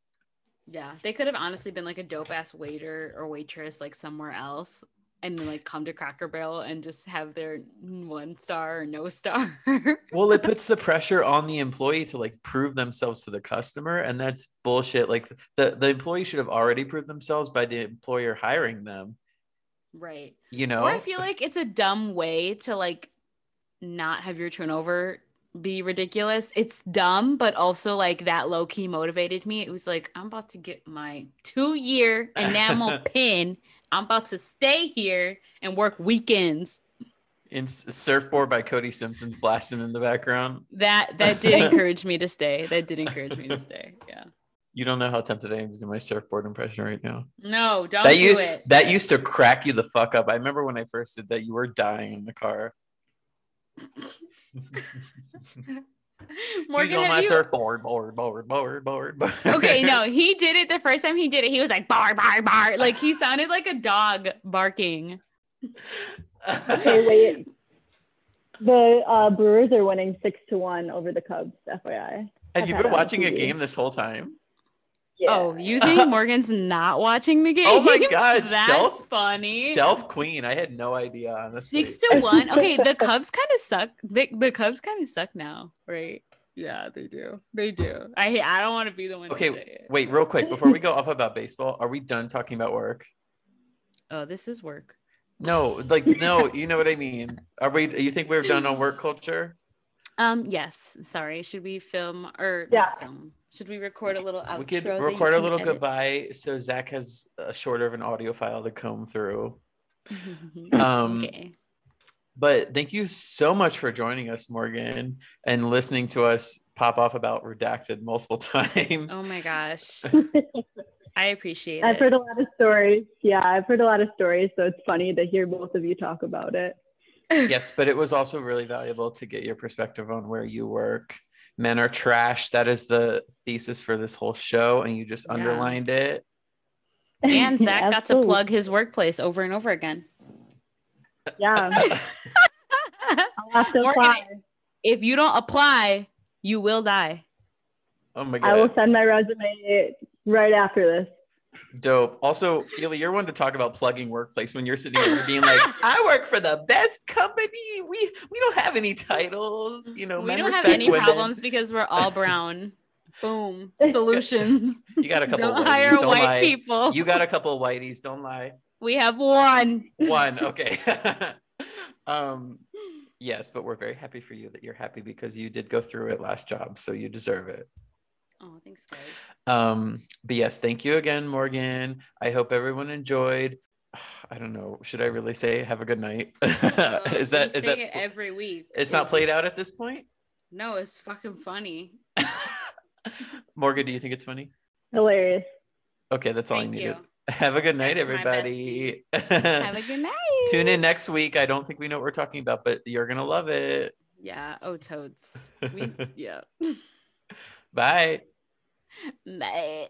Yeah, they could have honestly been like a dope ass waiter or waitress like somewhere else and then like come to Cracker Barrel and just have their one star or no star. Well, it puts the pressure on the employee to like prove themselves to the customer, and that's bullshit. Like the the employee should have already proved themselves by the employer hiring them. right. You know, Or I feel like it's a dumb way to like not have your turnover be ridiculous. It's dumb, but also like that low key motivated me. It was like, I'm about to get my two year enamel pin. I'm about to stay here and work weekends. in surfboard by Cody Simpson's blasting in the background. That that did encourage me to stay. That did encourage me to stay. Yeah. You don't know how tempted I am to do my surfboard impression right now. No, don't that do you it. that used to crack you the fuck up. I remember when I first did that, you were dying in the car. Morgan, She's on have my you- surfboard, board, board, board, board, board. okay, no, he did it the first time he did it. He was like bar, bar, bar. Like he sounded like a dog barking. okay, wait. The uh, Brewers are winning six to one over the Cubs. FYI. Have you I've had been watching a game this whole time? Yeah. Oh, you think Morgan's not watching the game? Oh my God, That's stealth- funny. Stealth Queen. I had no idea, honestly. Six to one. Okay, the Cubs kind of suck. The, the Cubs kind of suck now, right? Yeah, they do. They do. I I don't want to be the one. to say Okay, it. wait, real quick before we go off about baseball, are we done talking about work? Oh, this is work. No, like no, you know what I mean. Are we? You think we're done on work culture? Um. Yes. Sorry. Should we film or Yeah. film? Should we record a little outro? we could record a little edit? goodbye, so Zach has a shorter of an audio file to comb through. Um, okay. But thank you so much for joining us, Morgan, and listening to us pop off about redacted multiple times. Oh my gosh. I appreciate it. I've heard a lot of stories. Yeah, I've heard a lot of stories, so it's funny to hear both of you talk about it. Yes, but it was also really valuable to get your perspective on where you work. Men are trash. That is the thesis for this whole show, and you just Yeah. underlined it. And Zach got to plug his workplace over and over again. Yeah, I'll have to Morgan, apply. if you don't apply, you will die. oh my god. I will send my resume right after this. Dope. Also, Ely, you're one to talk about plugging workplace when you're sitting there being like, "I work for the best company. We we don't have any titles. You know, we don't have any women. problems because we're all brown. Boom. Solutions. You got a couple. don't hire don't white lie. people. You got a couple of whiteys. Don't lie. we have one. One. Okay. um. Yes, but we're very happy for you that you're happy because you did go through it last job, so you deserve it. Oh, thanks, guys. Um, but yes, thank you again, Morgan. I hope everyone enjoyed. I don't know. Should I really say have a good night? Uh, is you that is say that it every week? it's not played out at this point? No, it's fucking funny. Morgan, do you think it's funny? Hilarious. Okay, that's all I needed. you. Have a good night, everybody. Have a good night. Tune in next week. I don't think we know what we're talking about, but you're gonna love it. Yeah. Oh, toads. We, yeah. Bye. Bye.